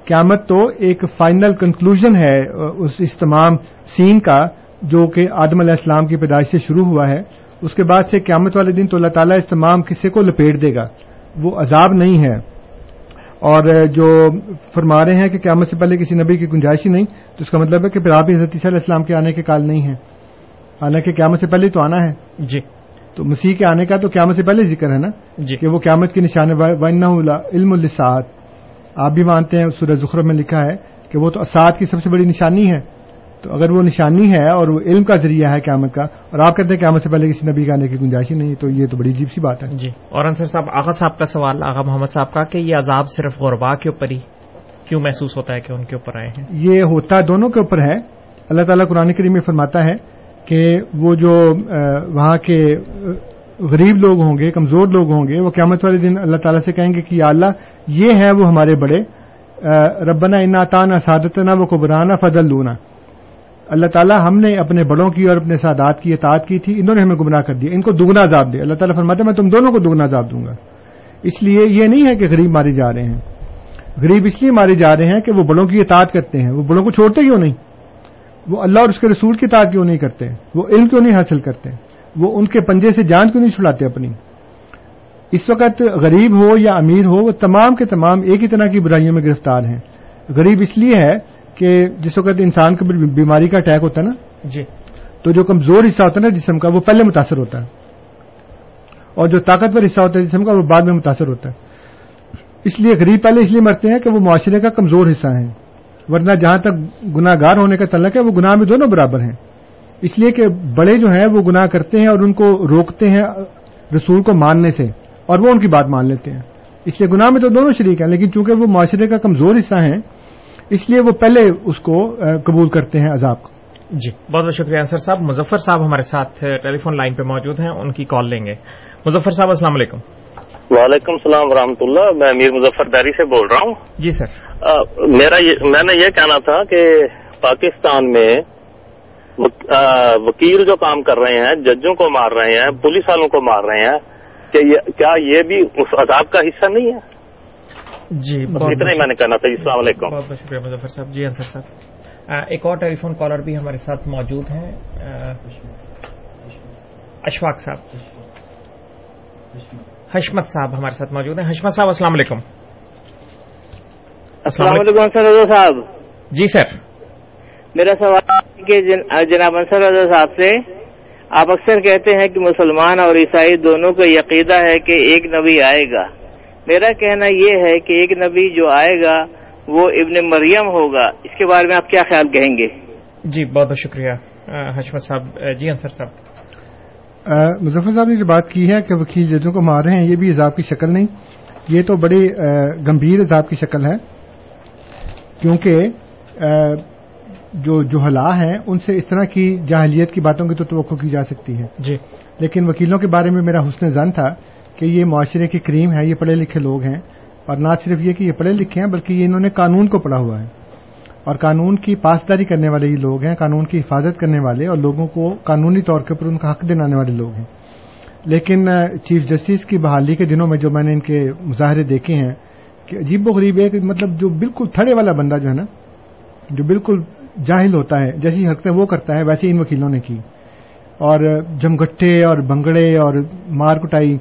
قیامت تو ایک فائنل کنکلوژن ہے اس اس تمام سین کا جو کہ آدم علیہ السلام کی پیدائش سے شروع ہوا ہے۔ اس کے بعد سے قیامت والے دن تو اللہ تعالیٰ اس تمام قصے کو لپیٹ دے گا۔ وہ عذاب نہیں ہے۔ اور جو فرما رہے ہیں کہ قیامت سے پہلے کسی نبی کی گنجائش ہی نہیں تو اس کا مطلب ہے کہ پھر آپ عزت علیہ السلام کے آنے کے کال نہیں ہے حالانکہ قیامت سے پہلے تو آنا ہے۔ جی۔ تو مسیح کے آنے کا تو قیامت سے پہلے ذکر ہے نا؟ جی۔ کہ وہ قیامت کی نشان علم الساعت آپ بھی مانتے ہیں سورہ ذخر میں لکھا ہے کہ وہ تو اسات کی سب سے بڑی نشانی ہے۔ تو اگر وہ نشانی ہے اور وہ علم کا ذریعہ ہے قیامت کا اور آپ کہتے ہیں قیامت سے پہلے کسی نبی کے آنے کی گنجائش ہی نہیں تو یہ تو بڑی عجیب سی بات ہے۔ جی۔ اور انصر صاحب آغا صاحب کا سوال آغا محمد صاحب کا کہ یہ عذاب صرف غربا کے اوپر ہی کیوں محسوس ہوتا ہے کہ ان کے اوپر آئے ہیں؟ یہ ہوتا دونوں کے اوپر ہے۔ اللہ تعالیٰ قرآن کریم میں فرماتا ہے کہ وہ جو وہاں کے غریب لوگ ہوں گے کمزور لوگ ہوں گے وہ قیامت والے دن اللہ تعالیٰ سے کہیں گے کہ یا اللہ یہ ہے وہ ہمارے بڑے ربنا انعطان سعادت نہ وہ قبرانہ فضل لونا اللہ تعالیٰ ہم نے اپنے بڑوں کی اور اپنے سادات کی اطاعت کی تھی، انہوں نے ہمیں گمراہ کر دیا، ان کو دگنا عذاب دے۔ اللہ تعالیٰ فرماتا ہے میں تم دونوں کو دگنا عذاب دوں گا۔ اس لیے یہ نہیں ہے کہ غریب مارے جا رہے ہیں۔ غریب اس لیے مارے جا رہے ہیں کہ وہ بڑوں کی اطاعت کرتے ہیں۔ وہ بڑوں کو چھوڑتے کیوں نہیں؟ وہ اللہ اور اس کے رسول کی اطاعت کیوں نہیں کرتے؟ وہ علم کیوں نہیں حاصل کرتے؟ وہ ان کے پنجے سے جان کیوں نہیں چھڑاتے اپنی؟ اس وقت غریب ہو یا امیر ہو، وہ تمام کے تمام ایک ہی طرح کی برائیوں میں گرفتار ہیں۔ غریب اس لیے ہے کہ جس وقت انسان کو بیماری کا اٹیک ہوتا ہے نا؟ جی۔ تو جو کمزور حصہ ہوتا ہے نا جسم کا وہ پہلے متاثر ہوتا ہے۔ اور جو طاقتور حصہ ہوتا ہے جسم کا وہ بعد میں متاثر ہوتا ہے۔ اس لیے غریب پہلے اس لیے مرتے ہیں کہ وہ معاشرے کا کمزور حصہ ہیں۔ ورنہ جہاں تک گناہ گار ہونے کا تعلق ہے وہ گناہ میں دونوں برابر ہیں۔ اس لیے کہ بڑے جو ہیں وہ گناہ کرتے ہیں اور ان کو روکتے ہیں رسول کو ماننے سے اور وہ ان کی بات مان لیتے ہیں۔ اس لیے گناہ میں تو دونوں شریک ہیں لیکن چونکہ وہ معاشرے کا کمزور حصہ ہیں اس لیے وہ پہلے اس کو قبول کرتے ہیں عذاب کو۔ جی۔ بہت بہت شکریہ انصر صاحب۔ مظفر صاحب ہمارے ساتھ ٹیلی فون لائن پہ موجود ہیں ان کی کال لیں گے۔ مظفر صاحب السلام علیکم۔ وعلیکم السلام ورحمۃ اللہ۔ میں امیر مظفر داری سے بول رہا ہوں۔ جی سر۔ میرا میں نے یہ کہنا تھا کہ پاکستان میں وکیل جو کام کر رہے ہیں ججوں کو مار رہے ہیں پولیس والوں کو مار رہے ہیں کہ کیا یہ بھی اس عذاب کا حصہ نہیں ہے؟ جی اتنا ہی میں نے کہنا تھا السلام علیکم۔ بہت بہت شکریہ مظفر صاحب۔ جی انصر صاحب۔ ایک اور ٹیلی فون کالر بھی ہمارے ساتھ موجود ہیں۔ اشفاق صاحب۔ حشمت صاحب ہمارے ساتھ موجود ہیں۔ حشمت صاحب السلام علیکم۔ السلام علیکم سر رضا صاحب۔ جی سر۔ میرا سوال کہ جناب انصر رضا صاحب سے آپ اکثر کہتے ہیں کہ مسلمان اور عیسائی دونوں کا یقیدہ ہے کہ ایک نبی آئے گا۔ میرا کہنا یہ ہے کہ ایک نبی جو آئے گا وہ ابن مریم ہوگا۔ اس کے بارے میں آپ کیا خیال کہیں گے؟ جی بہت بہت شکریہ حشمت صاحب جی انصر صاحب۔ مظفر صاحب نے جو بات کی ہے کہ وکیل ججوں کو مار رہے ہیں یہ بھی عذاب کی شکل نہیں۔ یہ تو بڑی گمبھیر عذاب کی شکل ہے۔ کیونکہ جو جوہلا ہیں ان سے اس طرح کی جاہلیت کی باتوں کی تو توقع کی جا سکتی ہے۔ جی۔ لیکن وکیلوں کے بارے میں میرا حسن زن تھا۔ کہ یہ معاشرے کی کریم ہے یہ پڑھے لکھے لوگ ہیں۔ اور نہ صرف یہ کہ یہ پڑھے لکھے ہیں، بلکہ یہ انہوں نے قانون کو پڑھا ہوا ہے۔ اور قانون کی پاسداری کرنے والے یہ لوگ ہیں، قانون کی حفاظت کرنے والے اور لوگوں کو قانونی طور کے اوپر ان کا حق دلانے والے لوگ ہیں۔ لیکن چیف جسٹس کی بحالی کے دنوں میں جو میں نے ان کے مظاہرے دیکھے ہیں، کہ عجیب و غریب ہے کہ مطلب جو بالکل تھڑے والا بندہ جو ہے نا، جو بالکل جاہل ہوتا ہے، جیسی حرکتیں وہ کرتا ہے ویسے ان وکیلوں نے کی۔ اور جمگٹے اور بنگڑے اور مار کٹائی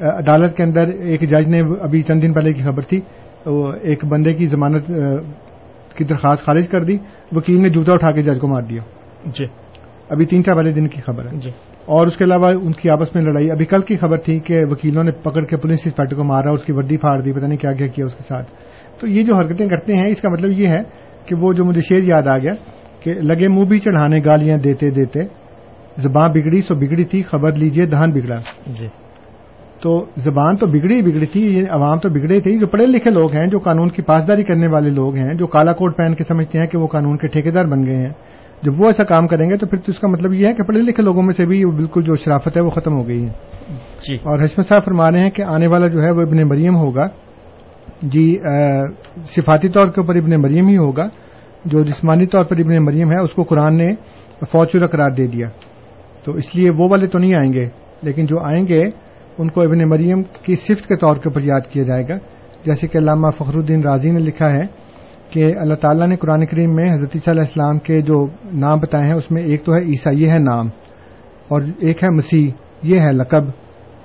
عدالت کے اندر ایک جج نے ابھی چند دن پہلے کی خبر تھی ایک بندے کی ضمانت کی درخواست خارج کر دی وکیل نے جوتا اٹھا کے جج کو مار دیا۔ جی۔ ابھی تین چار پہلے دن کی خبر ہے۔ جی۔ اور اس کے علاوہ ان کی آپس میں لڑائی ابھی کل کی خبر تھی کہ وکیلوں نے پکڑ کے پولیس انسپیکٹر کو مارا اس کی وردی پھاڑ دی پتہ نہیں کیا کیا کیا اس کے ساتھ۔ تو یہ جو حرکتیں کرتے ہیں اس کا مطلب یہ ہے کہ وہ جو مجھے شیر یاد آ گیا کہ لگے منہ بھی چڑھانے گالیاں دیتے دیتے زباں بگڑی سو بگڑی تھی خبر لیجیے دہان بگڑا۔ جی۔ تو زبان تو بگڑی بگڑی تھی یہ عوام تو بگڑے تھے جو پڑھے لکھے لوگ ہیں جو قانون کی پاسداری کرنے والے لوگ ہیں جو کالا کوٹ پہن کے سمجھتے ہیں کہ وہ قانون کے ٹھیکیدار بن گئے ہیں۔ جب وہ ایسا کام کریں گے تو پھر تو اس کا مطلب یہ ہے کہ پڑھے لکھے لوگوں میں سے بھی بالکل جو شرافت ہے وہ ختم ہو گئی ہے۔ جی۔ اور حشمت صاحب فرما رہے ہیں کہ آنے والا جو ہے وہ ابن مریم ہوگا۔ جی صفاتی طور کے اوپر ابن مریم ہی ہوگا۔ جو جسمانی طور پر ابن مریم ہے اس کو قرآن نے فوج قرار دے دیا۔ تو اس لیے وہ والے تو نہیں آئیں گے لیکن جو آئیں گے ان کو ابن مریم کی صفت کے طور کے اوپر یاد کیا جائے گا۔ جیسے کہ علامہ فخر الدین راضی نے لکھا ہے کہ اللہ تعالیٰ نے قرآن کریم میں حضرت عیسیٰ علیہ السلام کے جو نام بتائے ہیں اس میں ایک تو ہے عیسیٰ یہ ہے نام اور ایک ہے مسیح یہ ہے لقب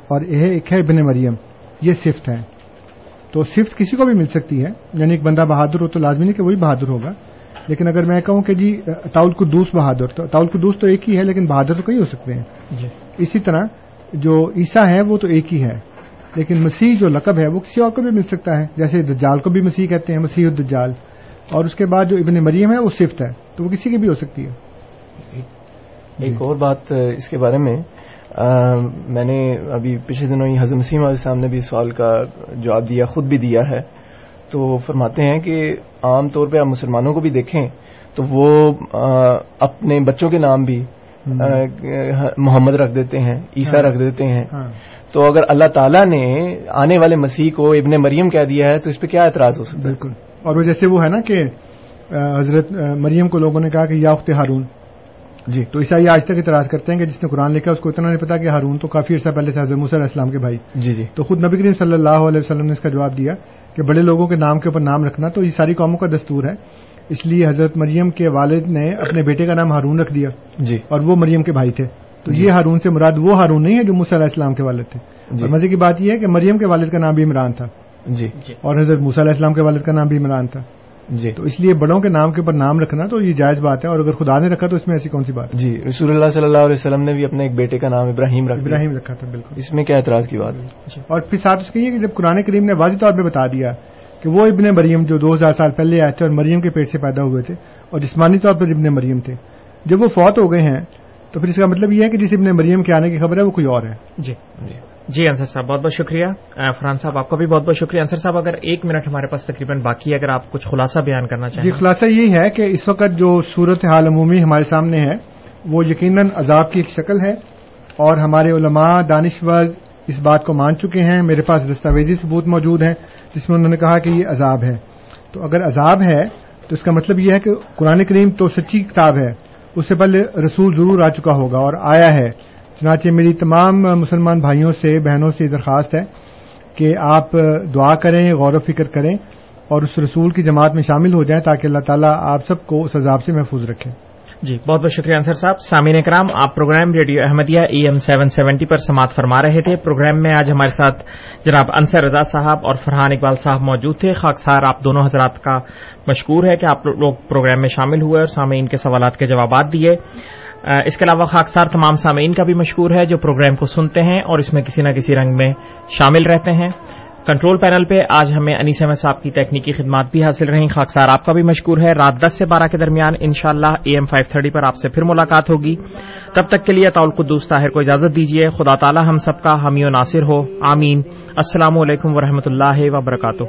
اور یہ ایک ہے ابن مریم یہ صفت ہے۔ تو صفت کسی کو بھی مل سکتی ہے یعنی ایک بندہ بہادر ہو تو لازمی نہیں کہ وہی بہادر ہوگا۔ لیکن اگر میں کہوں کہ جی تاؤل قدوس بہادر تو تاؤل قدوس تو ایک ہی ہے لیکن بہادر تو کئی ہو سکتے ہیں۔ جی۔ اسی طرح جو عیسیٰ ہے وہ تو ایک ہی ہے لیکن مسیح جو لقب ہے وہ کسی اور کو بھی مل سکتا ہے۔ جیسے دجال کو بھی مسیح کہتے ہیں، مسیح الدجال۔ اور اس کے بعد جو ابن مریم ہے وہ صفت ہے۔ تو وہ کسی کی بھی ہو سکتی ہے۔ ایک اور بات، اس کے بارے میں میں نے ابھی پچھلے دنوں ہی حضرت مسیم علیہ السلام نے بھی سوال کا جواب دیا، خود بھی دیا ہے۔ تو فرماتے ہیں کہ عام طور پہ آپ مسلمانوں کو بھی دیکھیں تو وہ اپنے بچوں کے نام بھی محمد رکھ دیتے ہیں عیسیٰ رکھ دیتے ہیں۔ تو اگر اللہ تعالیٰ نے آنے والے مسیح کو ابن مریم کہہ دیا ہے تو اس پہ کیا اعتراض ہو سکتا ہے؟ بالکل۔ اور وہ جیسے وہ ہے نا کہ حضرت مریم کو لوگوں نے کہا کہ یا اخت ہارون۔ جی۔ تو عیسائی آج تک اعتراض کرتے ہیں کہ جس نے قرآن لکھا اس کو اتنا نہیں پتا کہ ہارون تو کافی عرصہ پہلے سے حضرت علیہ السلام کے بھائی۔ جی جی۔ تو خود نبی کریم صلی اللہ علیہ وسلم نے اس کا جواب دیا کہ بڑے لوگوں کے نام کے اوپر نام رکھنا تو یہ ساری قوموں کا دستور ہے۔ اس لیے حضرت مریم کے والد نے اپنے بیٹے کا نام ہارون رکھ دیا جی۔ اور وہ مریم کے بھائی تھے۔ تو یہ ہارون سے مراد وہ ہارون نہیں ہے جو موسیٰ علیہ السلام کے والد تھے۔ اور مزے کی بات یہ ہے کہ مریم کے والد کا نام بھی عمران تھا۔ جی۔ اور حضرت موسیٰ علیہ السلام کے والد کا نام بھی عمران تھا۔ جی۔ تو اس لیے بڑوں کے نام کے اوپر نام رکھنا تو یہ جائز بات ہے اور اگر خدا نے رکھا تو اس میں ایسی کون سی بات جی رسول اللہ صلی اللہ علیہ وسلم نے بھی اپنے ایک بیٹے کا نام ابراہیم رکھ دیا۔ ابراہیم رکھا تھا بالکل۔ اس میں کیا اعتراض کی بات ہے؟ اور پھر ساتھ اس کے یہ کہ جب قرآن کریم نے واضح طور پہ بتا دیا کہ وہ ابن مریم جو دو ہزار سال پہلے آئے تھے اور مریم کے پیٹ سے پیدا ہوئے تھے اور جسمانی طور پر ابن مریم تھے۔ جب وہ فوت ہو گئے ہیں تو پھر اس کا مطلب یہ ہے کہ جس ابن مریم کے آنے کی خبر ہے وہ کوئی اور ہے۔ جی۔ جی انصر صاحب بہت بہت شکریہ۔ فرحان صاحب آپ کا بھی بہت بہت شکریہ۔ انصر صاحب اگر ایک منٹ ہمارے پاس تقریباً باقی ہے اگر آپ کچھ خلاصہ بیان کرنا چاہیں۔ جی خلاصہ یہی ہے کہ اس وقت جو صورت حال عمومی ہمارے سامنے ہے وہ یقیناً عذاب کی ایک شکل ہے اور ہمارے علماء دانشور اس بات کو مان چکے ہیں۔ میرے پاس دستاویزی ثبوت موجود ہیں جس میں انہوں نے کہا کہ یہ عذاب ہے۔ تو اگر عذاب ہے، تو اس کا مطلب یہ ہے کہ قرآن کریم تو سچی کتاب ہے۔ اس سے پہلے رسول ضرور آ چکا ہوگا اور آیا ہے۔ چنانچہ میری تمام مسلمان بھائیوں سے، بہنوں سے درخواست ہے کہ آپ دعا کریں، غور و فکر کریں اور اس رسول کی جماعت میں شامل ہو جائیں تاکہ اللہ تعالیٰ آپ سب کو اس عذاب سے محفوظ رکھیں جی بہت بہت شکریہ انصر صاحب۔ سامعین کرام آپ program radio Ahmadiyya A M seven seventy پر سماعت فرما رہے تھے۔ پروگرام میں آج ہمارے ساتھ جناب انصر رضا صاحب اور فرحان اقبال صاحب موجود تھے۔ خاکسار آپ دونوں حضرات کا مشکور ہے کہ آپ لوگ پروگرام میں شامل ہوئے اور سامعین کے سوالات کے جوابات دیے۔ اس کے علاوہ خاکسار تمام سامعین کا بھی مشکور ہے جو پروگرام کو سنتے ہیں اور اس میں کسی نہ کسی رنگ میں شامل رہتے ہیں۔ کنٹرول پینل پہ آج ہمیں انیس احمد صاحب کی تکنیکی خدمات بھی حاصل رہیں۔ خاکسار آپ کا بھی مشکور ہے۔ رات دس سے بارہ کے درمیان ان شاء اللہ اے ایم فائیو تھرٹی پر آپ سے پھر ملاقات ہوگی۔ تب تک کے لیے طول قدوس طاہر کو اجازت دیجیے خدا تعالی ہم سب کا حامی و ناصر ہو۔ آمین۔ السلام علیکم ورحمۃ اللہ وبرکاتہ۔